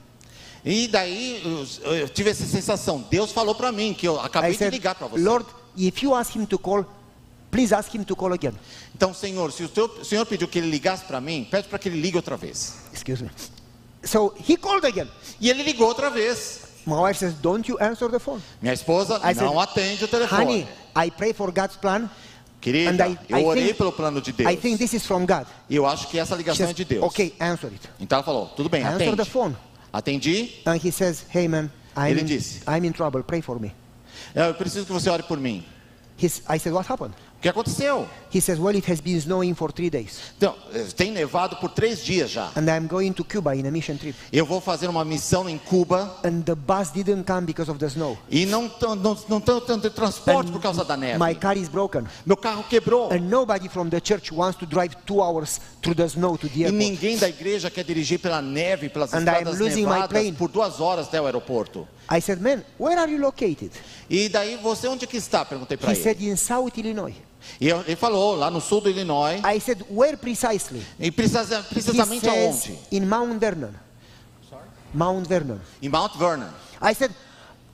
E daí eu, eu tive essa sensação. Deus falou para mim que eu I acabei de said, ligar para você. Lord, if you ask him to call, please ask him to call again. Então, Senhor, se o, teu, Senhor pediu que ele ligasse para mim, pede para que ele ligue outra vez. Excuse me. So he called again. E ele ligou outra vez. My wife says, Don't you answer the phone. Minha esposa I said, não atende o telefone. Honey, I pray for God's plan. Querida, I- eu I orei think- pelo plano de Deus. I think this is from God. Eu acho que essa ligação é says, de Deus. Okay, answer it. Então ela falou, tudo bem, Answer the atende. phone. Atendi. And he says, Hey man, I'm, Ele in, disse. I'm in trouble. Pray for me. Eu preciso que você ore por mim. He's, I said, What happened? O que aconteceu? He says, Well, it has been snowing for three days. Então, eh, tem nevado por três dias já. And I'm going to Cuba in a mission trip. Eu vou fazer uma missão em Cuba And the bus didn't come because of the snow. e não não, não tendo transporte por causa da neve. My car is broken. Meu carro quebrou. And nobody from the church wants to drive two hours through the snow to the E airport. ninguém da igreja quer dirigir pela neve, pelas And estradas I'm losing my nevadas plane. por duas horas até o aeroporto. I said, Man, where are you located? E daí você onde que está? Perguntei para He ele. said, In South Illinois. E eu- ele falou lá no sul do Illinois. I said, Where precisely? E precisa, He precisamente says, aonde? In Mount Vernon. Mount Vernon. Em Mount Vernon. I said,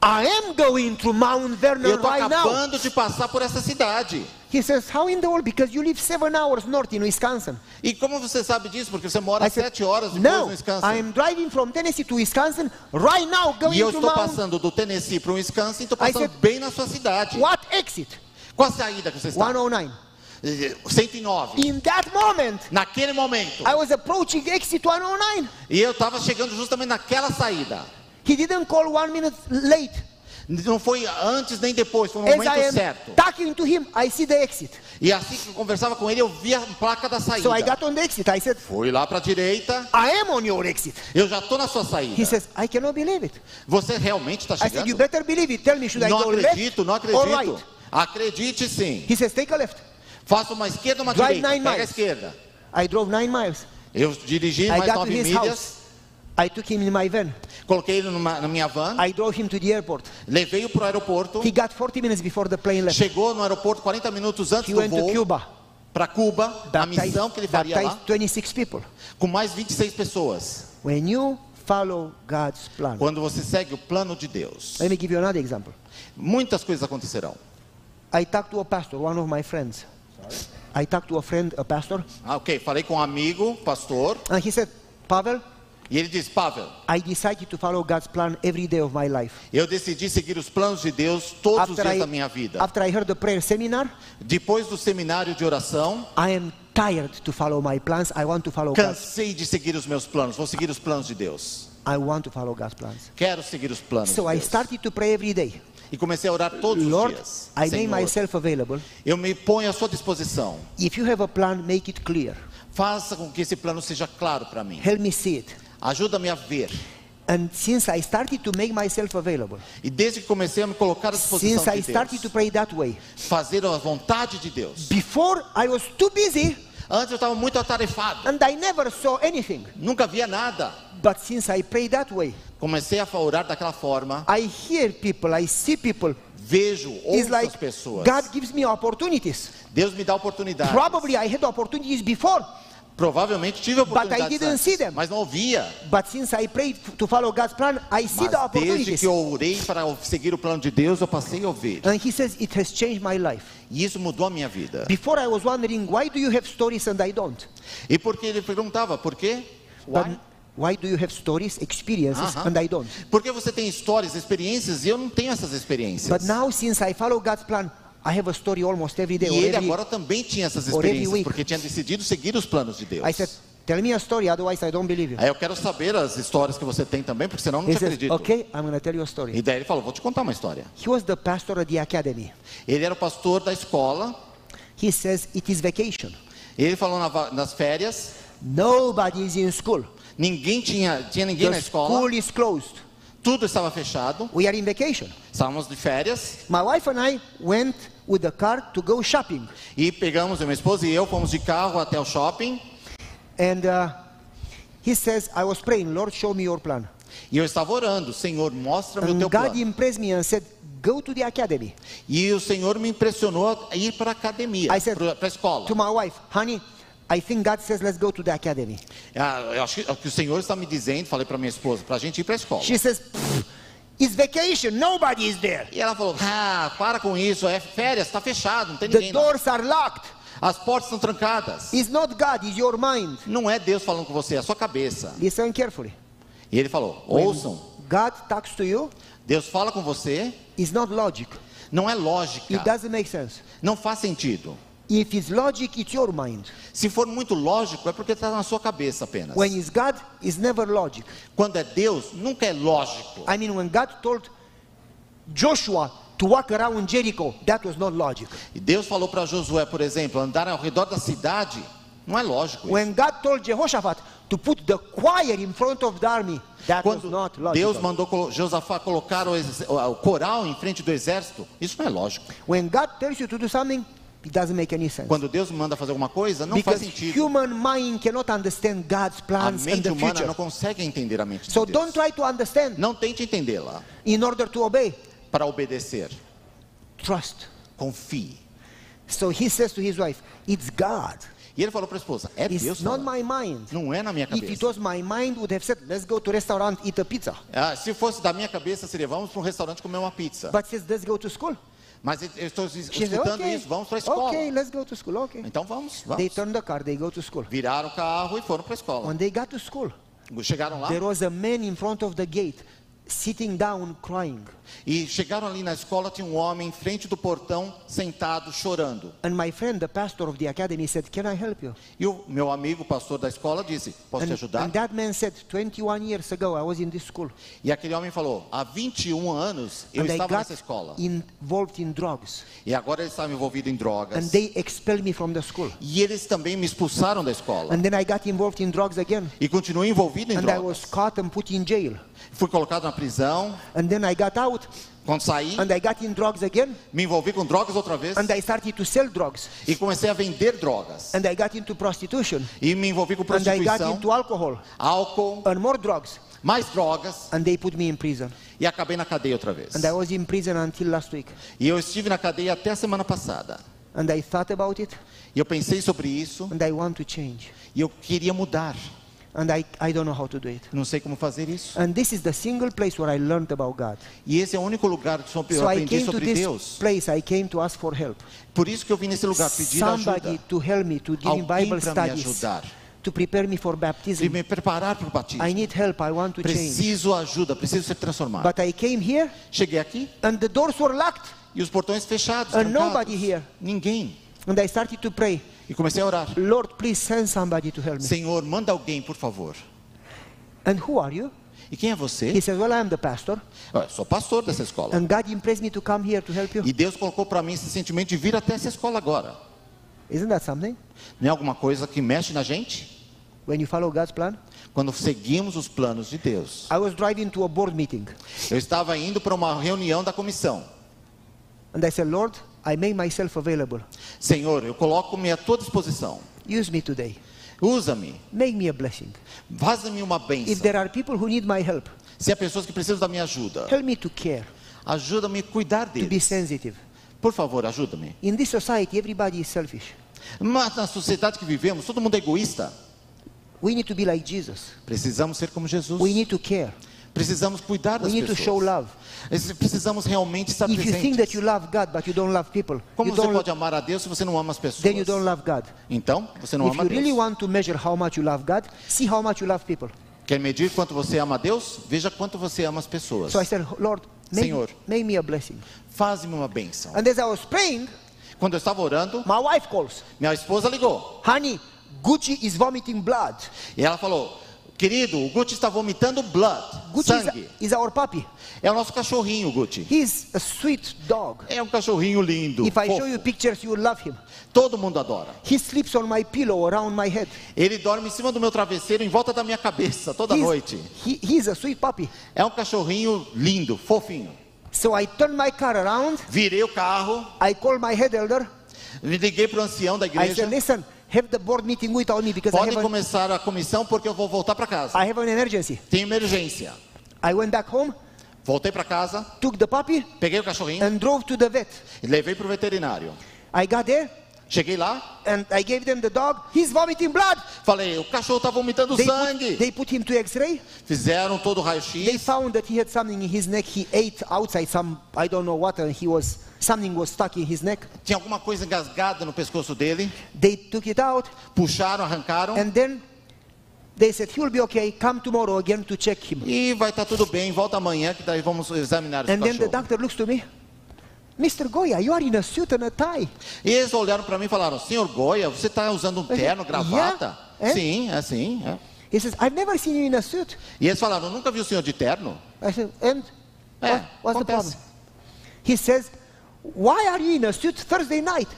I am going to Mount Eu Vernon estou right now. acabando de passar por essa cidade. He says, How in the world? Because you live seven hours north in Wisconsin. E como você sabe disso? Porque você mora I said, sete horas depois No, no Wisconsin. I'm driving from Tennessee to Wisconsin right now, going E eu to estou Mount. passando do Tennessee para o Wisconsin, estou passando said, bem na sua cidade. What exit? Qual a saída que você está? 109. 109. In that moment, Naquele momento. I was approaching exit 109. E eu estava chegando justamente naquela saída. He didn't call one minute late. Não foi antes nem depois, foi no As I momento certo. talking to him, I see the exit. E assim que eu conversava com ele, eu via a placa da saída. So I got on the exit. I said, Fui lá para a direita, I am on your exit. eu já estou na sua saída. He says, I cannot believe it. Você realmente está I said, chegando? you better believe it. Tell me, should I Não go acredito, não left or acredito. Acredite sim. He says, take a left. Faça uma esquerda, uma Drive direita. nine Pega a esquerda. I drove nine miles. Eu dirigi I mais got to nove his milhas. house. I took him in my van. Coloquei ele numa, na minha van. I drove him to the airport. Levei-o para o aeroporto. He got 40 minutes before the plane left. Chegou no aeroporto 40 minutos antes He do went to voo. Cuba. Para Cuba. A missão que ele faria lá. baptized 26 people. Com mais 26 pessoas. When you follow God's plan. Quando você segue o plano de Deus. Let me give you another example. Muitas coisas acontecerão. I talked to a pastor, one of my friends. I talked to a friend, a pastor, Ah, ok. Falei com um amigo, pastor. and he said, Pavel, E ele disse, Pavel, I decided to follow God's plan every day of my life. eu decidi seguir os planos de Deus todos os After dias I, da minha vida. after I heard the prayer seminar, Depois do seminário de oração, I am tired to follow my plans. I want to follow God's. cansei de seguir os meus planos. Vou seguir os planos de Deus. I want to follow God's plans. Quero seguir os planos So de I Deus. started to pray every day. E comecei a orar todos os Lord, dias. I make Senhor, myself available. eu me ponho à sua disposição. If you have a plan, make it clear. Faça com que esse plano seja claro para mim. Help me see it. Ajuda-me a ver. And since I started to make myself available, E desde que comecei a me colocar à disposição since I de started Deus, to pray that way, fazer a vontade de Deus. before I was too busy Antes eu estava muito atarefado, and I never saw anything. nunca via nada. But since I pray that way, Comecei a orar daquela forma, I hear people, I see people. vejo outras like pessoas. God gives me opportunities. Deus me dá oportunidades. Probably I had opportunities before, Provavelmente tive oportunidades didn't antes, see them. mas não ouvia. but since I prayed to follow God's plan, I see the Mas desde opportunities. que eu orei para seguir o plano de Deus, eu passei a ouvir. And He says it has changed my life. E isso mudou a minha vida. Before I was wondering, why do you have stories and I don't? E porque ele perguntava, por quê? But Why? do you have stories, experiences, Aham. and I don't? Porque você tem histórias, experiências, e eu não tenho essas experiências. But now, since I follow God's plan, I have a story almost every day. E ele every- agora também tinha essas experiências, porque tinha decidido seguir os planos de Deus. I said, tell me a story, otherwise I don't believe you. Aí eu quero saber as histórias que você tem também, porque senão eu não He te says, acredito. okay, I'm to tell you a story. E daí ele falou, vou te contar uma história. He was the pastor at the academy. Ele era o pastor da escola, He says, it is vacation. ele falou na nas férias, Nobody is in school. Ninguém tinha, tinha ninguém na The escola, school is closed. tudo estava fechado, We are in vacation. estávamos de férias, My wife and I went with the car to go shopping. e pegamos, minha esposa e eu, fomos de carro até o shopping, And uh, he says, I was praying, Lord, show me your plan. e eu estava orando, Senhor, mostra-me o teu God plano. impressed me and said, go to the academy. E o Senhor me impressionou a ir para a academia, I said para a escola. to my wife, honey, I think God says, let's go to the academy. Ah, Eu acho que, é o que o Senhor está me dizendo, falei para minha esposa, para a gente ir para a escola. She says, "Pfft, it's vacation. Nobody is there. E ela falou: Ah, para com isso, é férias, está fechado, não tem The ninguém lá. doors are locked. As portas estão trancadas. It's not God, it's your mind. Não é Deus falando com você, é a sua cabeça. Listen carefully. E ele falou: Ouçam, God talks to you, Deus fala com você, it's not logic. não é It lógica, doesn't make sense. não faz sentido. If it's logic, it's your mind. Se for muito lógico, é porque está na sua cabeça apenas. When it's God, it's never logic. Quando é Deus, nunca é lógico. I mean, when God told Joshua to walk around Jericho, that was not logic. E Deus falou para Josué, por exemplo, andar ao redor da cidade, não é lógico. isso. When God told Jehoshaphat to put the choir in front of the army, that was Quando not Deus logical. mandou colo- Josafá colocar o- o coral em frente do exército, isso não é lógico. When God tells you to do something, it doesn't make any sense. Quando Deus manda fazer alguma coisa, não faz Because sentido. human mind cannot understand God's A plans and mente the humana future. não consegue entender a mente So de Deus. don't try to understand Não tente entendê-la in order to obey. para obedecer. Trust. Confie. So he says to his wife, It's God. E ele falou para a esposa: É Deus It's not falando. my mind. Não é na minha If it cabeça. was my mind, would have said, Let's go to restaurant, eat a pizza. Ah, se fosse da minha cabeça, seria vamos para um restaurante comer uma pizza. But says, Let's go to school. Mas eu estou escutando okay, isso, vamos para a escola. okay, let's go to school. Okay. Então vamos, They vamos. turn the car, they go to school. Viraram o carro e foram para a escola. When they got to school, Chegaram lá there was a man in front of the gate, sitting down, crying. e chegaram ali na escola, tinha um homem em frente do portão, sentado, chorando. And my friend, the pastor of the academy, said, Can I help you? E o meu amigo, pastor da escola, disse: Posso te And, ajudar? and that man said, 21 years ago, I was in this school. E aquele homem falou: Há 21 anos eu and estava nessa escola. involved in drugs. E agora ele estava envolvido em drogas. And they expelled me from the school. E eles também me expulsaram da escola. And then I got involved in drugs again. E continuei envolvido em And I was drogas. caught and put in jail. Fui colocado na prisão. And then I got out Quando saí, and I got in drugs again. me envolvi com drogas outra vez. And I started to sell drugs. E comecei a vender drogas. And I got into prostitution. E me envolvi com And I got prostituição, into alcohol álcool, and more drugs. mais drogas. And they put me in prison. E acabei na cadeia outra vez. And I was in prison until last week. E eu estive na cadeia até a semana passada. And I thought about it E eu pensei sobre isso. and I want to change. E eu queria mudar. And I, I don't know how to do it. Não sei como fazer isso. And this is the single place where I learned about God. E esse é o único lugar que eu So I aprendi came to sobre this Deus. place, I came to ask for help. Por isso que eu vim nesse lugar pedir Somebody ajuda. to help me, to give Alguém Bible para me ajudar. to prepare me for E baptism. me preparar para o batismo. I need help, I want to change. Preciso ajuda, preciso ser transformado. But I came here Cheguei aqui and the doors were locked. e os portões fechados. And nobody here. Ninguém. And I started to pray, E comecei a orar. Lord, please send somebody to help me. Senhor, manda alguém, por favor. And who are you? E quem é He você? says, Well, I am the pastor. Eu sou pastor dessa escola. And God impressed me to come here to help you. E Deus colocou para mim esse sentimento de vir até essa escola agora. Isn't that something? Não é alguma coisa que mexe na gente? When you follow God's plan? Quando seguimos os planos de Deus. I was driving to a board meeting. Eu estava indo para uma reunião da comissão. And I said, Lord, I make myself available. Senhor, eu coloco-me à tua disposição. Use me today. Usa-me. Make me a blessing. Faz-me uma If bênção. there are people who need my help, Se há pessoas que precisam da minha ajuda, help me to care, ajuda-me a cuidar to be deles. sensitive. Por favor, ajuda-me. In this society, everybody is selfish. Mas na sociedade que vivemos, todo mundo é egoísta. We need to be like Jesus. Precisamos ser como Jesus. We need to care. Precisamos cuidar das pessoas. Precisamos realmente estar If you think that presentes. you love God but you don't love people, Como você pode amar a Deus se você não ama as pessoas? then you don't love God. Então, você não If ama you really Deus. want to measure how much you love God, see how much you love people. Quer medir quanto você ama a Deus? Veja quanto você ama as pessoas. So I said, Lord, make, Senhor. make me a blessing. Faz-me uma bênção. And as I was praying, Quando eu estava orando, my wife calls, minha esposa ligou. honey, Gucci is vomiting blood. E ela falou: Querido, o Gucci está vomitando blood, Gucci sangue. is, is our puppy. É o nosso cachorrinho, Gucci. He's a sweet dog. É um cachorrinho lindo. If I fofo. show you pictures, you love him. Todo mundo adora. He sleeps on my pillow around my head. Ele dorme em cima do meu travesseiro, em volta da minha cabeça, toda He's, noite. he, he's a sweet puppy. É um cachorrinho lindo, fofinho. So I turned my car around. Virei o carro, I called my head elder. me liguei para o ancião da I igreja. said, listen, have the board meeting without me because I Podem have, an, começar a comissão porque eu vou voltar para casa. I have an emergency. Tem emergência. I went back home, Voltei para casa, took the puppy, peguei o cachorrinho and drove to the vet. e levei para o veterinário. I got there. Cheguei lá, and I gave them the dog. He's vomiting blood. falei, o cachorro tá vomitando They sangue. put, they put him to X-ray. Fizeram todo o They raio-x. found that he had something in his neck. He ate outside some I don't know what, and he was something was stuck in his neck. Tinha alguma coisa engasgada no pescoço dele. They took it out, Puxaram, arrancaram. and then they said he will be okay. Come tomorrow again to check him. E vai estar tudo bem, volta amanhã que daí vamos examinar esse And then the doctor looks to me, Mr. Goya, you are in a suit and a tie. E eles olharam para mim e falaram, senhor Goya, você está usando um terno, gravata? Yeah. Sim, é assim. é. He says, I've never seen you in a suit. E eles falaram, nunca vi o senhor de terno? I said, and É, what, what's the acontece. problem? He says, why are you in a suit Thursday night?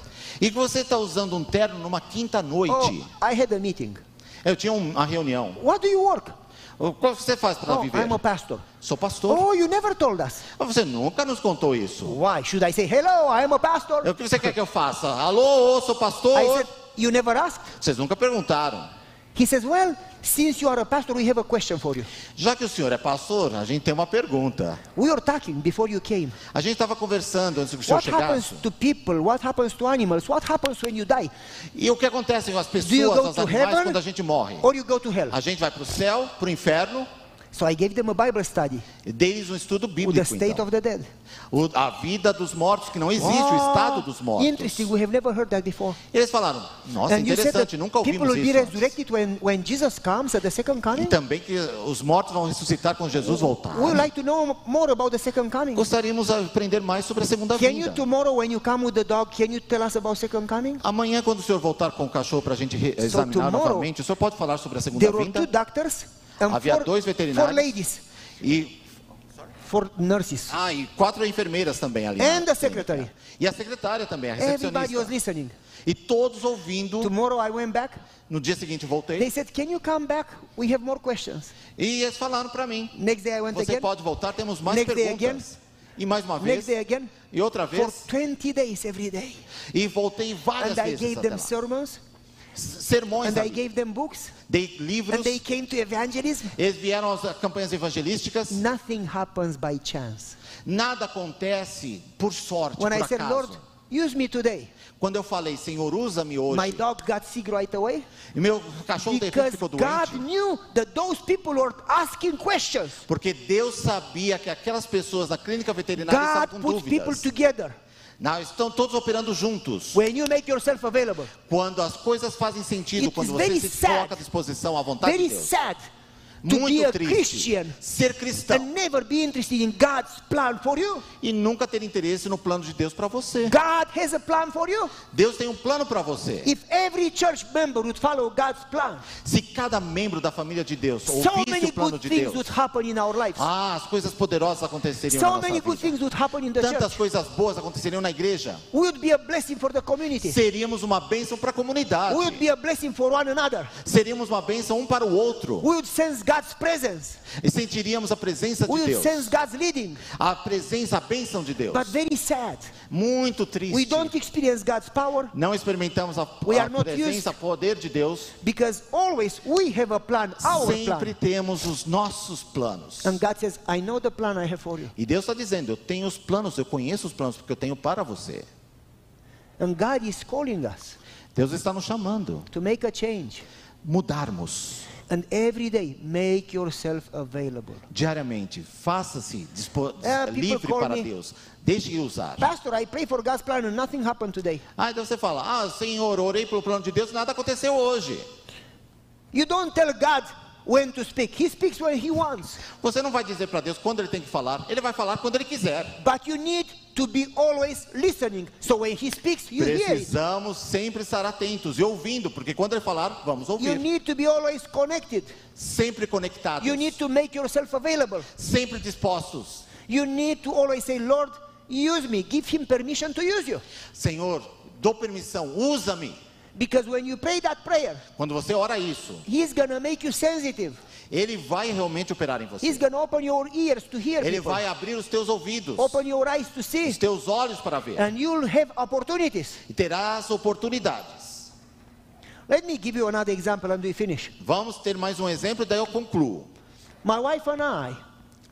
E que você está usando um terno numa quinta noite? Oh, I had a meeting. Eu tinha um- uma reunião. What do you work? O que você faz para Oh, viver? I'm a pastor. Sou pastor. Oh, you never told us. Você nunca nos contou isso. Why? Should I say, hello, I'm a pastor? O que você quer que eu faça? Alô, sou pastor? I said, you never asked? Vocês nunca perguntaram. He says, well, since you are a pastor, we have a question for you. Já que o senhor é pastor, a gente tem uma pergunta. We were talking before you came. A gente estava conversando antes que o senhor What happens chegasse. to people? What happens to animals? What happens when you die? E o que acontece com as pessoas, aos animais, heaven quando a gente morre? or you go to hell? A gente vai para o céu, para o inferno, So I gave them a Bible study e deles um estudo bíblico. the state Então. of the dead. O- a vida dos mortos, que não existe, o estado dos mortos. Interesting. We have never heard that before. Eles falaram, nossa, and you interessante, nunca people ouvimos will be isso. antes." resurrected when, when Jesus comes at the second E coming. também que os mortos vão ressuscitar quando Jesus voltar. We would like to know more about the second coming. Gostaríamos de aprender mais sobre a segunda Can you vinda. tomorrow when you come with the dog, can you tell us about second coming? Amanhã, quando o senhor voltar com o cachorro para a gente re- examinar tomorrow, novamente, o senhor pode falar sobre a segunda There were vinda? two doctors and Havia four, dois four veterinários. ladies, E, four nurses. ah, e quatro enfermeiras também ali. And the secretary. E a secretária também, a Everybody was recepcionista. listening. E todos ouvindo. Tomorrow I went back. No dia seguinte They voltei. said, Can you come back? We have more questions. E eles falaram para mim. Next day I went Você again. pode voltar, temos mais Next day perguntas. E mais uma Next vez. day again. E outra For vez. 20 days every day. E voltei várias And I vezes. gave até them lá. sermons. Sermões. And I gave them books. Dei livros. And they came to evangelism. Eles vieram às campanhas evangelísticas. Nothing happens by chance. Nada acontece por sorte, When por I said, acaso. Lord, use me today, Quando eu falei, Senhor, usa-me my hoje. dog got sick right away. E meu cachorro Because ficou God doente. knew that those people were asking questions. Porque Deus sabia que aquelas pessoas da clínica veterinária estavam God com puts people together. Não, estão todos operando juntos. When you make yourself available, Quando as coisas fazem sentido, It quando você se sad. coloca à disposição à vontade very de Deus. sad to be a triste Christian ser cristão and never be interested in God's plan for you. e nunca ter interesse no plano de Deus para você. God has a plan for you. Deus tem um plano para você. If every church member would follow God's plan, Se cada membro da família de Deus so ouvisse o plano good de things Deus, would happen in our lives. ah, as coisas poderosas aconteceriam na So nossa many good vida. things would happen in the Tantas church. coisas boas aconteceriam na igreja. We would be a blessing for the community. Seríamos uma bênção para a comunidade. We would be a blessing for one another. Seríamos uma bênção um para o outro. Would sense God's presence. E sentiríamos a presença We de Deus. sense God's leading. A presença, a bênção de Deus. But very sad. Muito We triste. don't experience God's power Não experimentamos a, We a are not presença, used- poder de Deus. because always we have a plan, our Sempre plan. temos os nossos planos. And God says, I know the plan I have for you. E Deus está dizendo: Eu tenho os planos, eu conheço os planos porque eu tenho para você. And God is calling us Deus está nos chamando. to make a change. Mudarmos And every day, make yourself available. diariamente. Faça-se people livre para me- Deus. Deixe usar. Pastor, I pray for God's plan and nothing happened today. Ah, então você fala: Ah, Senhor, orei pelo plano de Deus, nada aconteceu hoje. You don't tell God when to speak. He speaks when He wants. Você não vai dizer para Deus quando ele tem que falar, ele vai falar quando ele quiser. But you need to be always listening. So when He speaks, you. Precisamos sempre estar atentos e ouvindo, porque quando ele falar, vamos You ouvir. need to be always connected. Sempre conectados, You need to make yourself available. sempre dispostos. You need to always say, Lord, use me. Give Him permission to use you. Senhor, dou permissão, usa-me. Because when you pray that prayer, Quando você ora isso, He's going to make you sensitive. ele vai realmente operar em He's você. going to open your ears to hear Ele people. vai abrir os teus ouvidos, Open your eyes to see. os teus olhos para ver. And you'll have opportunities. E terás oportunidades. Let me give you another example and we finish. Vamos ter mais um exemplo, daí eu concluo. My wife and I,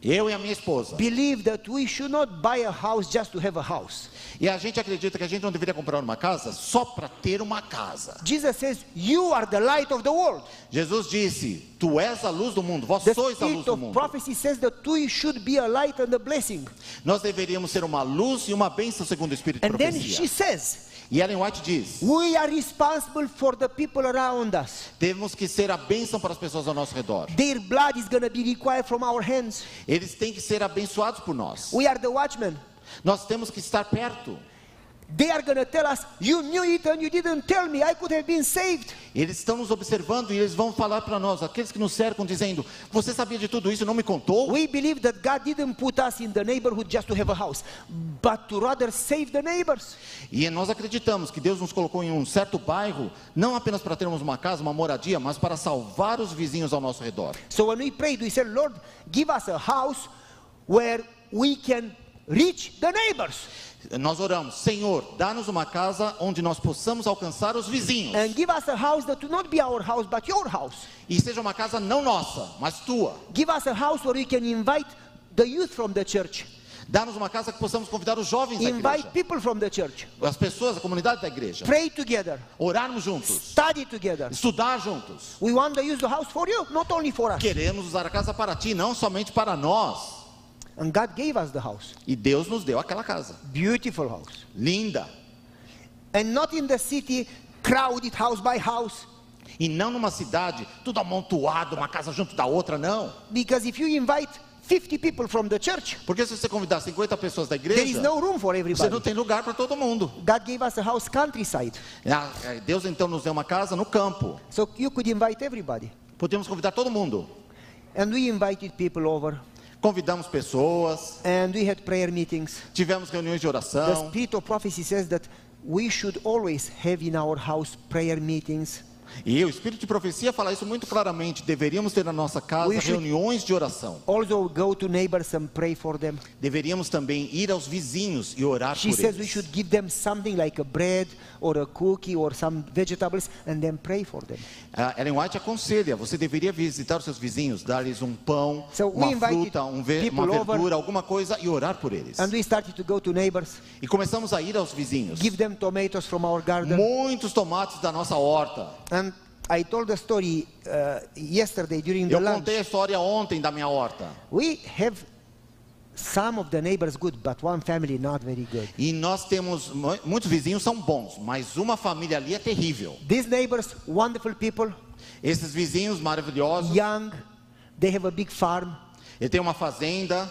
Eu e a minha esposa. believe that we should not buy a house just to have a house. E a gente acredita que a gente não deveria comprar uma casa só para ter uma casa. Jesus says, You are the light of the world. Jesus disse: Tu és a luz do mundo, vós The sois a luz do mundo. prophecy says that we should be a light and a blessing. Nós deveríamos ser uma luz e uma bênção segundo o Espírito de And then she profecia. says, E Ellen White diz: We are responsible for the people around us. Temos que ser a bênção para as pessoas ao nosso redor. Their blood is going to be required from our hands. Eles têm que ser abençoados por nós. We are the watchmen. Nós temos que estar perto. They are going to tell us, You knew it and you didn't tell me. I could have been saved. Eles estão nos observando e eles vão falar para nós, aqueles que nos cercam, dizendo: Você sabia de tudo isso e não me contou? We believe that God didn't put us in the neighborhood just to have a house, but to rather save the neighbors. E nós acreditamos que Deus nos colocou em um certo bairro, não apenas para termos uma casa, uma moradia, mas para salvar os vizinhos ao nosso redor. So when we prayed, we said, Lord, give us a house where we can reach the neighbors Nós oramos, Senhor, dá-nos uma casa onde nós possamos alcançar os vizinhos. and give us a house that will not be our house but your house. E seja uma casa não nossa, mas tua. Give us a house where we can invite the youth from the church, Dá-nos uma casa que possamos convidar os jovens da invite igreja, people from the church, as pessoas, a comunidade da igreja. pray together, Orarmos juntos, study together. estudar juntos. We want to use the house for you, not only for us. Queremos usar a casa para ti, não somente para nós. And God gave us the house, E Deus nos deu aquela casa. beautiful house, Linda. and not in the city, crowded house by house. E não numa cidade, tudo amontoado, uma casa junto da outra, não. Because if you invite 50 people from the church, Porque se você convidar 50 pessoas da there is igreja, no room for você everybody. não tem lugar para todo mundo. God gave us a house countryside, Ah, é, Deus então nos deu uma casa no campo. so you could invite everybody. Podemos convidar todo mundo. And we invited people over, Convidamos pessoas, and we had prayer meetings. tivemos reuniões de The oração. spirit of prophecy says that we should always have in our house prayer meetings. E o Espírito de Profecia fala isso muito claramente. Deveríamos ter na nossa casa We reuniões de oração. Also, go to neighbors and pray for them. Deveríamos também ir aos vizinhos e orar She por says we eles. should give them something like a bread or a cookie or some vegetables and then pray for them. A Ellen White aconselha, você deveria visitar os seus vizinhos, dar-lhes um pão, So we uma fruta, um ve- uma over- verdura, alguma coisa e orar por eles. And we started to go to neighbors, E começamos a ir aos vizinhos. give them tomatoes from our garden. Muitos tomates da nossa horta. And I told the story uh, yesterday during the Eu lunch. contei a história ontem da minha horta. We have some of the neighbors good, but one family not very good. E nós temos, mu- muitos vizinhos são bons, mas uma família ali é terrível. These neighbors, wonderful people, Esses vizinhos maravilhosos, young, they have a big farm. ele tem uma fazenda,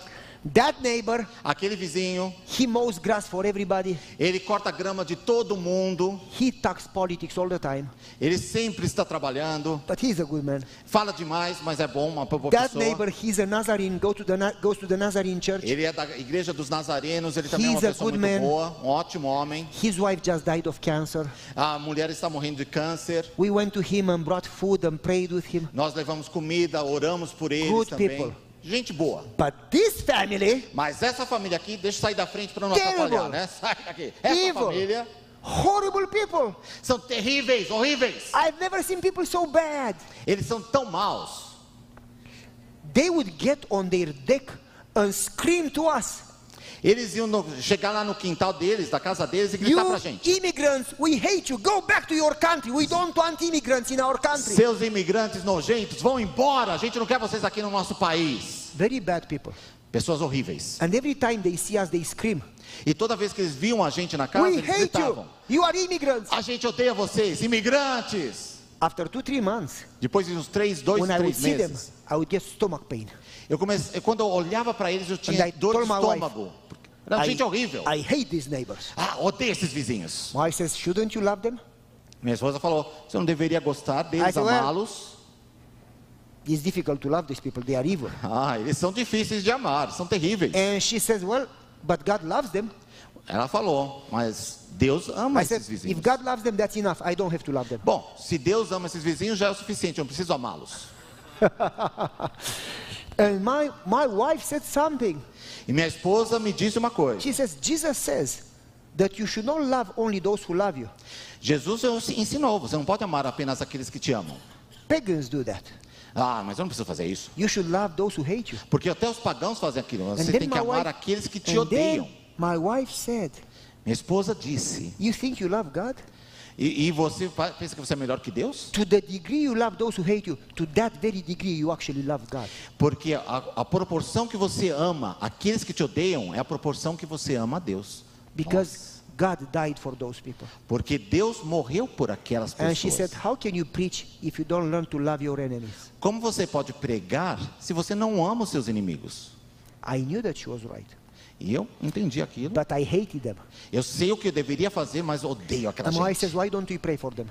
That neighbor, aquele vizinho, he mows grass for everybody. ele corta grama de todo mundo, He talks politics all the time, ele sempre está trabalhando, but he's a good man. fala demais, mas é bom, uma boa That pessoa. neighbor, he's a Nazarene, go to the, goes to the Nazarene church. Ele é da igreja dos Nazarenos, ele também é uma He's pessoa muito man. boa, um ótimo homem. His wife just died of cancer. A mulher está morrendo de câncer. We went to him and brought food and prayed with him. Nós levamos comida, oramos por Good também. people. Gente boa. But this family, Mas essa família aqui, deixa eu sair da frente para não Terrible. atrapalhar, né? Sai daqui. Essa Evil. família horrible people. são terríveis, horríveis. I've never seen people so bad. Eles são tão maus. They would get on their deck and scream to us. Eles iam no- chegar lá no quintal deles, da casa deles e gritar pra You gente. immigrants, we hate you. Go back to your country. We don't want immigrants in our country. Seus imigrantes nojentos, vão embora. A gente não quer vocês aqui no nosso país. Very bad people. Pessoas horríveis. And every time they see us, they scream. E toda vez que eles viam a gente na casa, We eles hate you. gritavam. You are immigrants. A gente odeia vocês, imigrantes. After two, three months, Depois de uns três, dois, when I três them, meses, I would get stomach pain. eu comecei, quando eu olhava para eles, eu tinha I dor de estômago. Era I, gente horrível. I hate these neighbors. Ah, odeio esses vizinhos. My wife says, shouldn't you love them? Minha esposa falou: você não deveria gostar deles, well- amá-los. It's difficult to love these people. They are evil. Ah, eles são difíceis de amar, são terríveis. And she says, well, but God loves them. Ela falou, mas Deus ama I said, esses vizinhos. if God loves them, that's enough. I don't have to love them. Bom, se Deus ama esses vizinhos, já é o suficiente, eu não preciso amá-los. And my, my wife said something. E minha esposa me disse uma coisa: She says, Jesus says that you should not love only those who love you. Jesus ensinou, você não pode amar apenas aqueles que te amam. Pagans do that. Ah, mas eu não preciso fazer isso. You should love those who hate you. Porque até os pagãos fazem aquilo. Você tem que amar wife- aqueles que te odeiam. my wife said, Minha esposa disse. You think you love God? E, e você pensa que você é melhor que Deus? To the degree you love those who hate you, to that very degree you actually love God. Porque a, a proporção que você ama aqueles que te odeiam é a proporção que você ama a Deus. Because God died for those people. Porque Deus morreu por aquelas And she pessoas. said, How can you preach if you don't learn to love your enemies? Como você pode pregar se você não ama os seus inimigos? I knew that she was right, E eu entendi aquilo. but I hated them. Eu sei o que eu deveria fazer, mas odeio aquela And wife gente. says, Why don't you pray for them?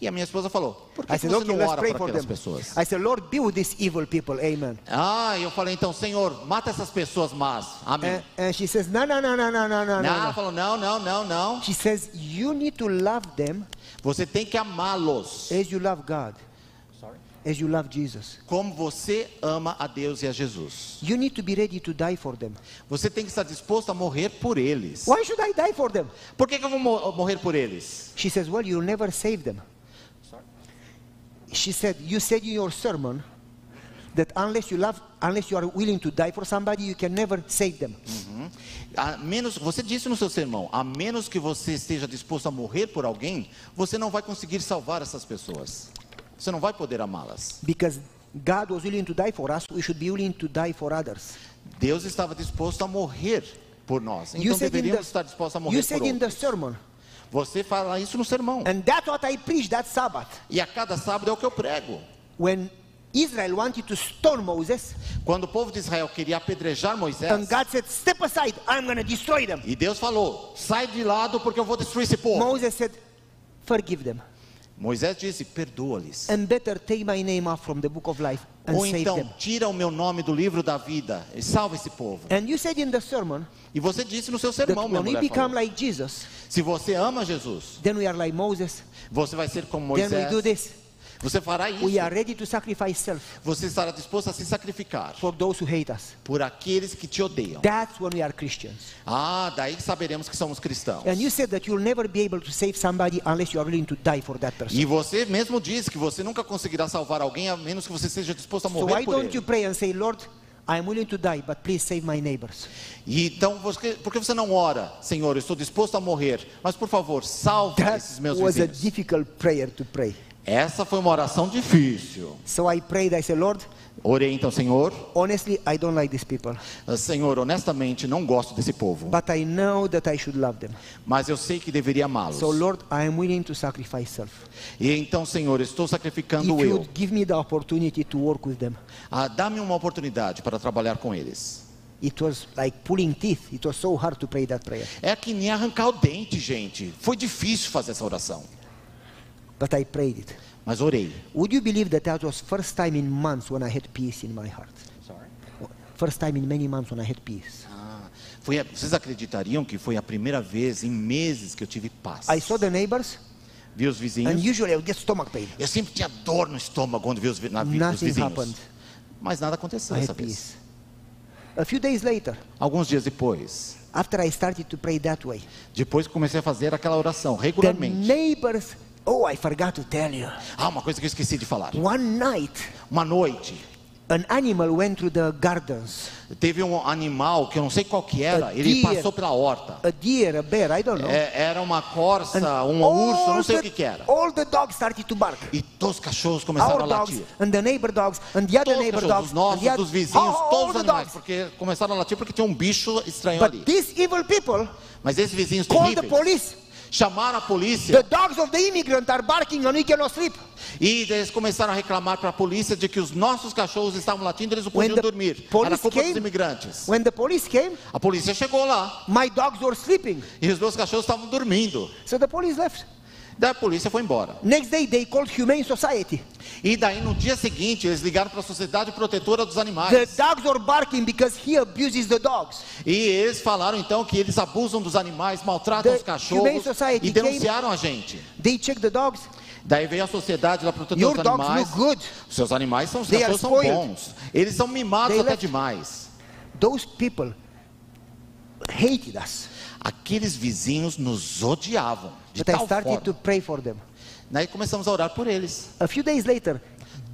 E a minha esposa falou: Por que, I que said, você Okay, não ora por aquelas them. pessoas? I said, Lord, be with these evil people. Amen. Ah, eu falei então, Senhor, mata essas pessoas más. Amém. And, and she says, No, no, no, no, no, no, no, Não, ela falou: Não, não, não, não. She says, You need to love them Você tem que amá-los as you love God, as you love Jesus. como você ama a Deus e a Jesus. You need to be ready to die for them. Você tem que estar disposto a morrer por eles. Why should I die for them? Por que, que eu vou mo- morrer por eles? She says, Well, you'll never save them. She said, You said in your sermon that unless you love, unless you are willing to die for somebody, you can never save them. A menos, você disse no seu sermão, a menos que você esteja disposto a morrer por alguém, você não vai conseguir salvar essas pessoas. Você não vai poder amá-las. Because God was willing to die for us, we should be willing to die for others. Deus estava disposto a morrer por nós. Então deveríamos the, estar dispostos a you morrer said por in the outros. sermon, Você fala isso no sermão. and that's what I preached that Sabbath. E a cada sábado é o que eu prego. When Israel wanted to stone Moses, Quando o povo de Israel queria apedrejar Moisés, and God said, Step aside, I'm going to destroy them. e Deus falou: sai de lado porque eu vou destruir esse povo. Moses said, Forgive them. Moisés disse: perdoa-lhes. And better take my name off from the book of life and Ou então, tira o meu nome do livro da vida e salva esse povo. And you said in the sermon E você disse no seu sermão, falou, like Jesus, se você ama Jesus, then we are like Moses. você vai ser como Then we do Moisés. Você fará isso. We are ready to sacrifice self Você estará disposto a se sacrificar for those who hate us. por aqueles que te odeiam. That's when we are Christians. Ah, daí saberemos que somos cristãos. And you said that you'll never be able to save somebody unless you are willing to die for that person. E você mesmo disse que você nunca conseguirá salvar alguém a menos que você seja disposto a So morrer why por don't ele. you pray and say, Lord, I am willing to die, but please save my neighbors. E então, você, por que você não ora, Senhor, eu estou disposto a morrer, mas por favor, salve That esses meus was a vizinhos. difficult prayer to pray. Essa foi uma oração difícil. So I prayed, I said, Lord, Orei então, Senhor, honestly, I don't like these people, Senhor, honestamente não gosto desse povo, but I know that I should love them. mas eu sei que deveria amá-los. So, Lord, I am willing to sacrifice self. E então, Senhor, estou sacrificando If eu. give me the opportunity to work with them. Ah, Dá-me uma oportunidade para trabalhar com eles. It was like pulling teeth. It was so hard to pray that prayer. É que nem arrancar o dente, gente. Foi difícil fazer essa oração, But I prayed it. mas orei. Would you believe that that was first time in months when I had peace in my heart? First time in many months when I had peace. Ah, foi a- vocês acreditariam que foi a primeira vez em meses que eu tive paz? I saw the neighbors, Vi os and vizinhos. usually I would get stomach pain. Eu sempre tinha dor no estômago quando vi os, na, vi- os Nothing vizinhos. happened. Mas nada aconteceu I dessa vez. peace. A few days later, Alguns dias depois, after I started to pray that way, depois que comecei a fazer aquela oração the regularmente. neighbors, oh, I forgot to tell you. Ah, uma coisa que eu esqueci de falar. One night, Uma noite, an animal went through the gardens. teve um animal que eu não sei qual que era, A ele deer. passou pela horta. A deer, a bear, I don't know. É, era uma corça, um urso, não sei the- o que que era. All the dogs started to bark. E todos os cachorros começaram Our a dogs latir. and the neighbor dogs and the other Todos os neighbor dogs os nossos, and the other- dos vizinhos, all, all todos os animais, dogs. porque começaram a latir porque tinha um bicho estranho ali. But these evil people Mas esses vizinhos called the terríveis police. Chamaram a The polícia dogs of the immigrant are barking and we cannot sleep. e eles começaram a reclamar para a polícia de que os nossos cachorros estavam latindo, eles não podiam the dormir. Era culpa came- dos imigrantes. When the police came, A polícia chegou lá my dogs were sleeping. e os meus cachorros estavam dormindo. So the police left. Daí a polícia foi embora. Next day they called Humane Society. E daí no dia seguinte eles ligaram para a Sociedade Protetora dos The Animais. dogs were barking because he abuses the dogs. E eles falaram então que eles abusam dos animais, maltratam The os cachorros e denunciaram a gente. They checked the dogs. Daí veio a Sociedade da Protetora Your dos dogs Animais. look good. Seus animais são, They are são spoiled. bons. Eles são mimados They até left. demais. Those people hated us. Aqueles vizinhos nos odiavam de But I tal started forma. to pray for them. Daí começamos a orar por eles. A few days later,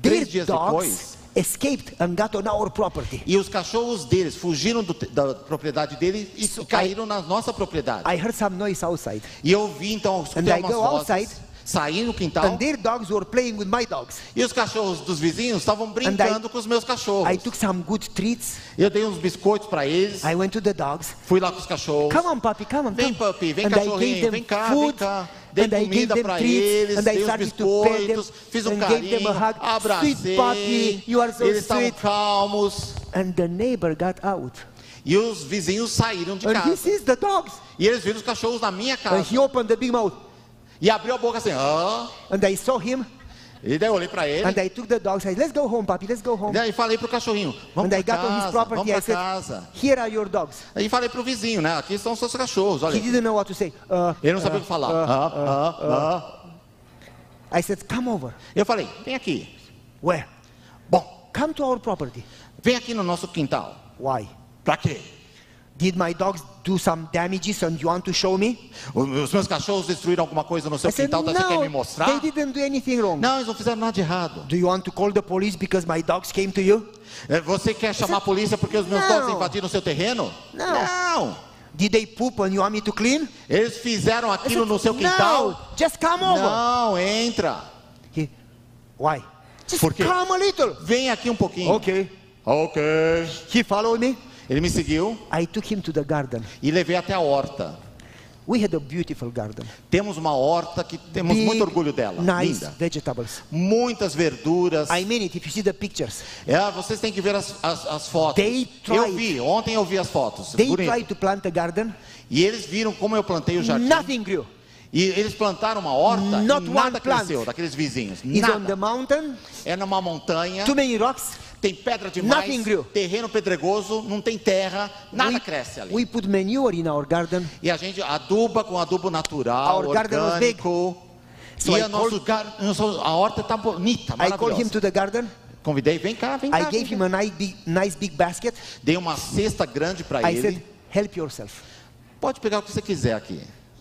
their Três dias dogs depois, escaped and got on our property. e os cachorros deles fugiram do- da propriedade dele e, So e caíram na nossa propriedade. I heard some noise outside. E eu vi então, escutei And I umas go vozes sair no quintal. And their dogs were playing with my dogs. E os cachorros dos vizinhos estavam brincando com os meus cachorros. I took some good treats. Eu dei uns biscoitos para eles. I went to the dogs. Fui lá com os cachorros. Come on, puppy, come on. Vem, puppy, vem and I cachorrinho, vem cá, vem food, cá. Dei and I comida para eles, and I dei os them, biscoitos, fiz um and carinho, abracei. Sweet puppy, you are so eles estavam calmos. And the neighbor got out. E os vizinhos saíram de And he casa. sees the dogs. E eles viram os cachorros na minha And casa. he opened the big mouth. E abriu a boca assim, ah. And I saw him. E daí eu olhei para ele. And I took the dogs. I said, let's go home, puppy, let's go home. E daí falei pro cachorrinho, vamos And I para got on his casa, property. vamos para casa. here are your dogs. Aí falei pro vizinho, né? Aqui estão os seus cachorros, olha. He didn't know what to say. Uh, Ele não sabia o que falar. Ah, ah, ah. I said, come over. Eu falei, vem aqui. Where? Bom, Come to our property. vem aqui no nosso quintal. Why? Pra quê? Did my dogs do some damages and you want to show me? Os meus cachorros destruíram alguma coisa no seu I said, quintal, tá? você quer me no, mostrar? they didn't do anything wrong. Não, eles não fizeram nada de errado. Do you want to call the police because my dogs came to you? É, Você quer chamar a polícia porque os meus Não. dogs invadiram o seu terreno? Não. Não. Did they poop and you want me to clean? Eles fizeram aquilo said, no seu quintal? No, just come over. Não, entra. He, why? Just Por come a little. Vem aqui um pouquinho. Okay. Ok. He followed me. Ele me seguiu I took him to the garden. e levei até a horta. We had a beautiful garden. Temos uma horta que temos Big, muito orgulho dela. Nice Linda. vegetables. Muitas verduras. I mean it. If you see the pictures, É, vocês têm que ver as, as, as fotos. They tried. Eu vi, ontem eu vi as fotos. they Bonito. tried to plant a garden. E eles viram como eu plantei o jardim. Nothing grew. E eles plantaram uma horta Not e nada one plant. cresceu daqueles vizinhos. It's on Nada. the mountain. É numa montanha, Too many rocks. Tem pedra demais, Nothing grew. terreno pedregoso, não tem terra, nada we, cresce ali. we put manure in our garden. E a gente aduba com adubo natural, Our garden was big. orgânico. So e I a, nosso gar- nosso- a horta está bonita, I called him to the garden. Convidei, vem cá, vem cá. I gave him a nice big, basket. Dei uma cesta grande para I ele. said, help yourself. Pode pegar o que você quiser aqui.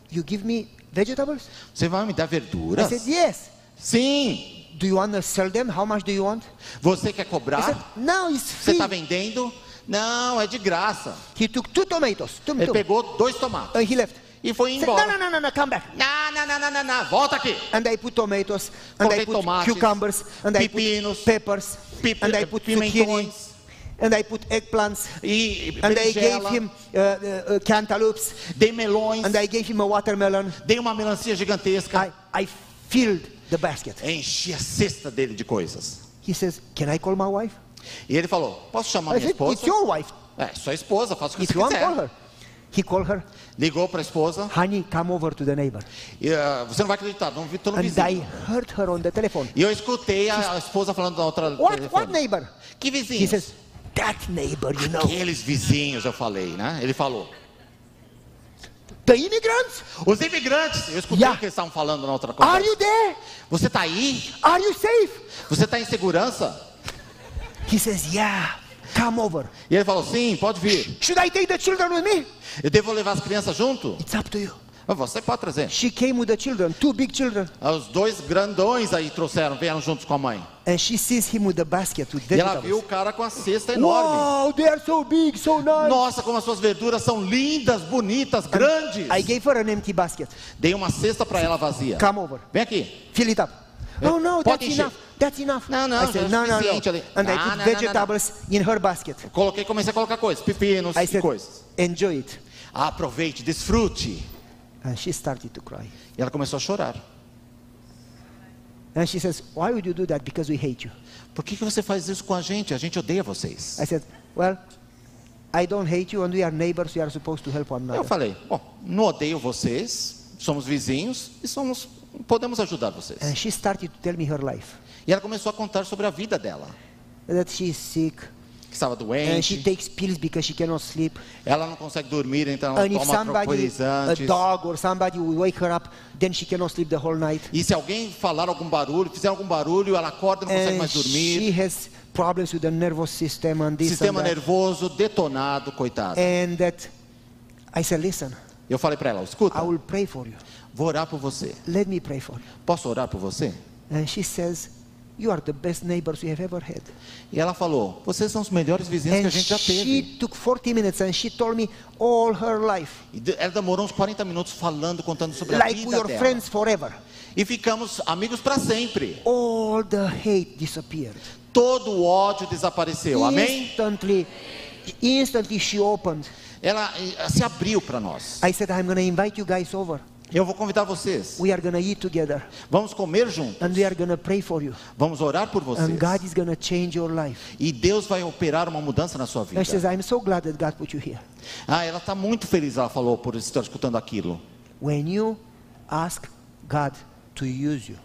You give me vegetables? Você vai me dar I verduras? said, yes. Sim. Do you want to sell them? How much do you want? Você quer I said, cobrar? no, it's Você está vendendo? Não, é de graça. He took two tomatoes. Two, Ele two. pegou dois tomates And he left. e foi embora. no, no, no, no, come back. Não, não, não, não, não, não, volta aqui. And I put tomatoes, and Coloquei I put tomates, cucumbers, and I pepinos, put peppers, pip- and I put zucchini, pimentões and I put eggplants, e and I gave him uh, uh, uh, cantaloupes, dei melões, and I gave him a watermelon. dei uma melancia gigantesca. I, I filled the basket. Enchi a cesta dele de coisas. He says, can I call my wife? E ele falou: Posso chamar I minha said, esposa? it's your wife. É, sua esposa, faça o que If você you want, call quiser. her. He called her, Ligou para a esposa. honey, come over to the neighbor. E, ah, você não vai acreditar, não vi todo And I vizinho. heard her on the telephone. E eu escutei a, a esposa falando da outra What, telefone. what neighbor? Que He vizinho? says, that neighbor, you know. Aqueles vizinhos, eu falei, né? Ele falou. The immigrants? Os imigrantes, eu escutei Yeah. o que eles estavam falando na outra Are conversa. you there? Você está aí? Are you safe? Você está em segurança? He says, yeah, come over. E ele falou, sim, pode vir. Should I take the children with me? Eu devo levar as crianças junto? It's up to you. Você pode trazer. She came with the children, two big children. Os dois grandões aí trouxeram, vieram juntos com a mãe. And she sees him with the basket with E ela viu o cara com a cesta enorme. Wow, they are so big, so nice. Nossa, como as suas verduras são lindas, bonitas, grandes. I gave her an empty basket. Dei uma cesta para ela vazia. Come over. Vem aqui. Fill it up. Oh no, Pode that's encher. enough. That's enough. Não, não, I said, já é suficiente ali. And I Não, put não, não, vegetables in her basket. Coloquei, comecei a colocar coisas, pepinos I e said, coisas. enjoy it. Aproveite, desfrute. And she started to cry. E ela começou a chorar. And she says, why would you do that? Because we hate you. Por que, que você faz isso com a gente? A gente odeia vocês. I said, well, I don't hate you and we are neighbors. We are supposed to help one Eu another. falei, bom, não odeio vocês, somos vizinhos e somos, podemos ajudar vocês. And she started to tell me her life. E ela começou a contar sobre a vida dela, That she is sick que estava and she doente, takes pills because she cannot sleep. ela não consegue dormir, então ela And if toma somebody, a tranquilizantes. dog or somebody will wake her up, then she cannot sleep the whole night. E se alguém falar algum barulho, fizer algum barulho, ela acorda e não consegue And mais she dormir. has problems with the nervous system and this Sistema and that. nervoso detonado, coitada. And that I said, listen, Eu falei para ela, escuta, I will pray for you. vou orar por você. Let me pray for you. Posso orar por você? And she says, You are the best neighbors we have ever had. E ela falou: Vocês são os melhores vizinhos que a And gente já she teve. took 40 minutes and she told me all her life. E ela demorou uns 40 minutos falando, contando sobre a Like we vida dela. friends forever. E ficamos amigos para sempre. All the hate disappeared. Todo o ódio desapareceu. Amém? Instantly, instantly she opened. Ela eh, se abriu para nós. I said, I'm going to invite you guys over. Eu vou convidar vocês. We are going to eat together Vamos comer juntos. and we are to pray for you. Vamos orar por vocês. And God is going to change your life. E Deus vai operar uma mudança na sua vida. And she says, I'm so glad that God put you here. Ah, ela está muito feliz, ela falou, por estar escutando aquilo. When you ask God to use you,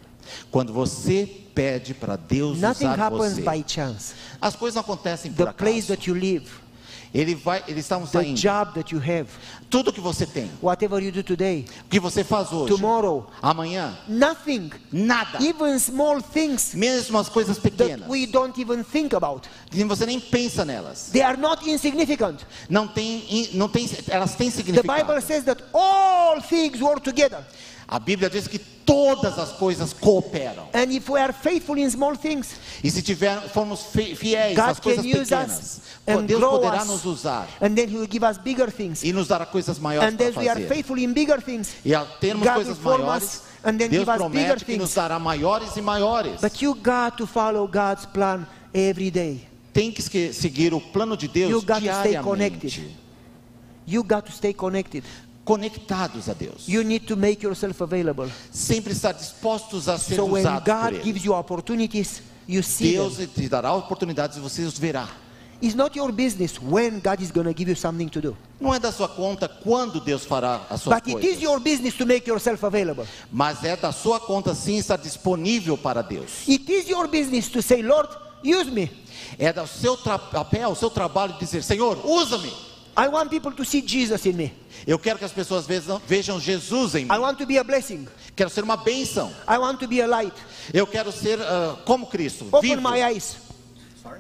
Quando você pede para Deus nothing usar happens você, by chance. as coisas não acontecem por The place acaso. that you live, Ele vai, eles estavam the saindo. job that you have, Tudo que você tem, whatever you do today, o que você faz hoje, tomorrow, amanhã, nothing, nada. even small things Mesmo as coisas that pequenas, we don't even think about, que você nem pensa nelas. they are not insignificant. Não tem, não tem, elas têm The significado. Bible says that all things work together. A Bíblia diz que todas as coisas cooperam. And if we are faithful in small things, E se tiver, formos fi- fiéis God às coisas pequenas, us and Deus grow poderá us. nos usar and then He will give us bigger things. e nos dará coisas maiores And para as we are fazer. faithful in bigger things, E ao termos God coisas maiores, us and then Deus give us bigger promete que nos dará maiores e maiores. But you got to follow God's plan every day. Tem que seguir o plano de Deus You got to stay diariamente. connected. You got to stay connected. Conectados a Deus. You need to make yourself available. Sempre estar dispostos a ser So when usados por God Ele. gives you opportunities, you see Deus them. te dará oportunidades e você os verá. It's not your business when God is going to give you something to do. Não é da sua conta quando Deus fará as suas But it coisas. is your business to make yourself available. Mas é da sua conta sim estar disponível para Deus. It is your business to say, Lord, use me. É do seu papel, o seu trabalho dizer: Senhor, usa-me. I want people to see Jesus in me. Eu quero que as pessoas vejam, vejam Jesus em mim. I want to be a blessing. Quero ser uma bênção. I want to be a light. Eu quero ser ah, como Cristo. Open vivo. my eyes.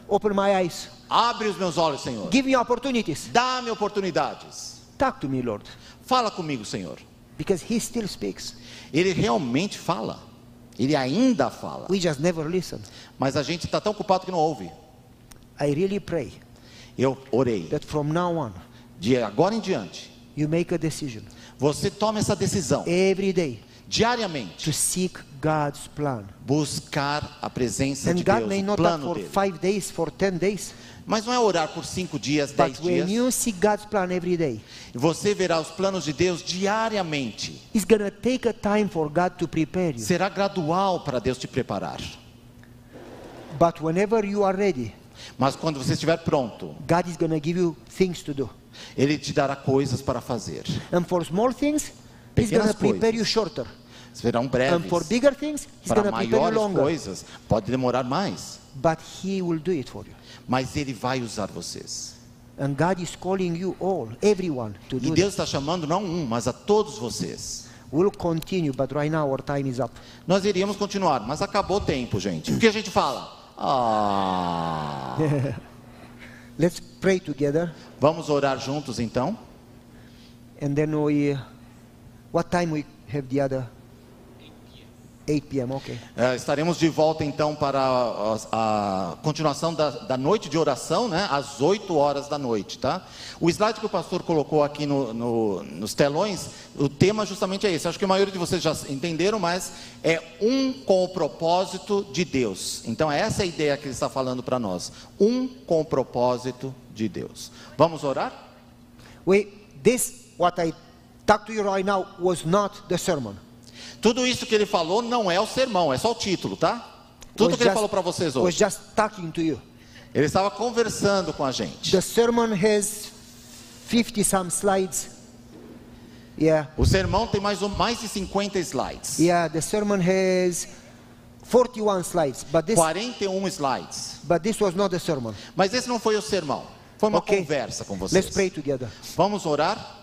Open my eyes. Abre os meus olhos, Senhor. Give me opportunities. Dá-me oportunidades. Talk to me, Lord. Fala comigo, Senhor. Because He still speaks. Ele realmente fala. Ele ainda fala. We just never listen. Mas a gente está tão ocupado que não ouve. I really pray Eu orei. that from now on, De agora em diante, you make a decision você toma essa decisão every day diariamente. to seek God's plan. Buscar a presença de And God Deus, may o plano for dele. five days, for ten days, Mas não é orar por cinco dias, dez dias. you seek God's plan every day, Você verá os planos de Deus diariamente. it's gonna take a time for God to prepare you. Será gradual para Deus te preparar. But whenever you are ready, Mas quando você estiver pronto, God is gonna give you things to do. Ele te dará coisas para fazer. And for small things, Pequenas gonna prepare coisas. you shorter. Serão And breves. for bigger things, He's Para gonna prepare you maiores longer. coisas, pode demorar mais. But He will do it for you. Mas Ele vai usar vocês. And God is calling you all, everyone, to E do Deus está chamando não um, mas a todos vocês. We'll continue, but right now our time is up. Nós iríamos continuar, mas acabou o tempo, gente. O que a gente fala? Ah. Let's pray together, Vamos orar juntos então? and then we. What time we have the other? 8 p.m. Okay. É, estaremos de volta então para a, a continuação da, da noite de oração, né? Às 8 horas da noite, tá? O slide que o pastor colocou aqui no- no- nos telões, o tema justamente é esse. Acho que a maioria de vocês já entenderam, mas é um com o propósito de Deus. Então, essa é a ideia que ele está falando para nós. Um com o propósito de Deus. Vamos orar? We this what I talked to you right now was not the sermon. Tudo isso que ele falou não é o sermão, é só o título, tá? Tudo Was que ele just- falou para vocês was hoje. just talking to you. Ele estava conversando com a gente. The sermon has 50 some slides. Yeah. O sermão tem mais, um- mais de 50 slides. Yeah, the sermon has 41 slides, but this 41 slides. but this was not the sermon. Mas esse não foi o sermão. Foi uma Okay. conversa com vocês. Let's pray together. Vamos orar?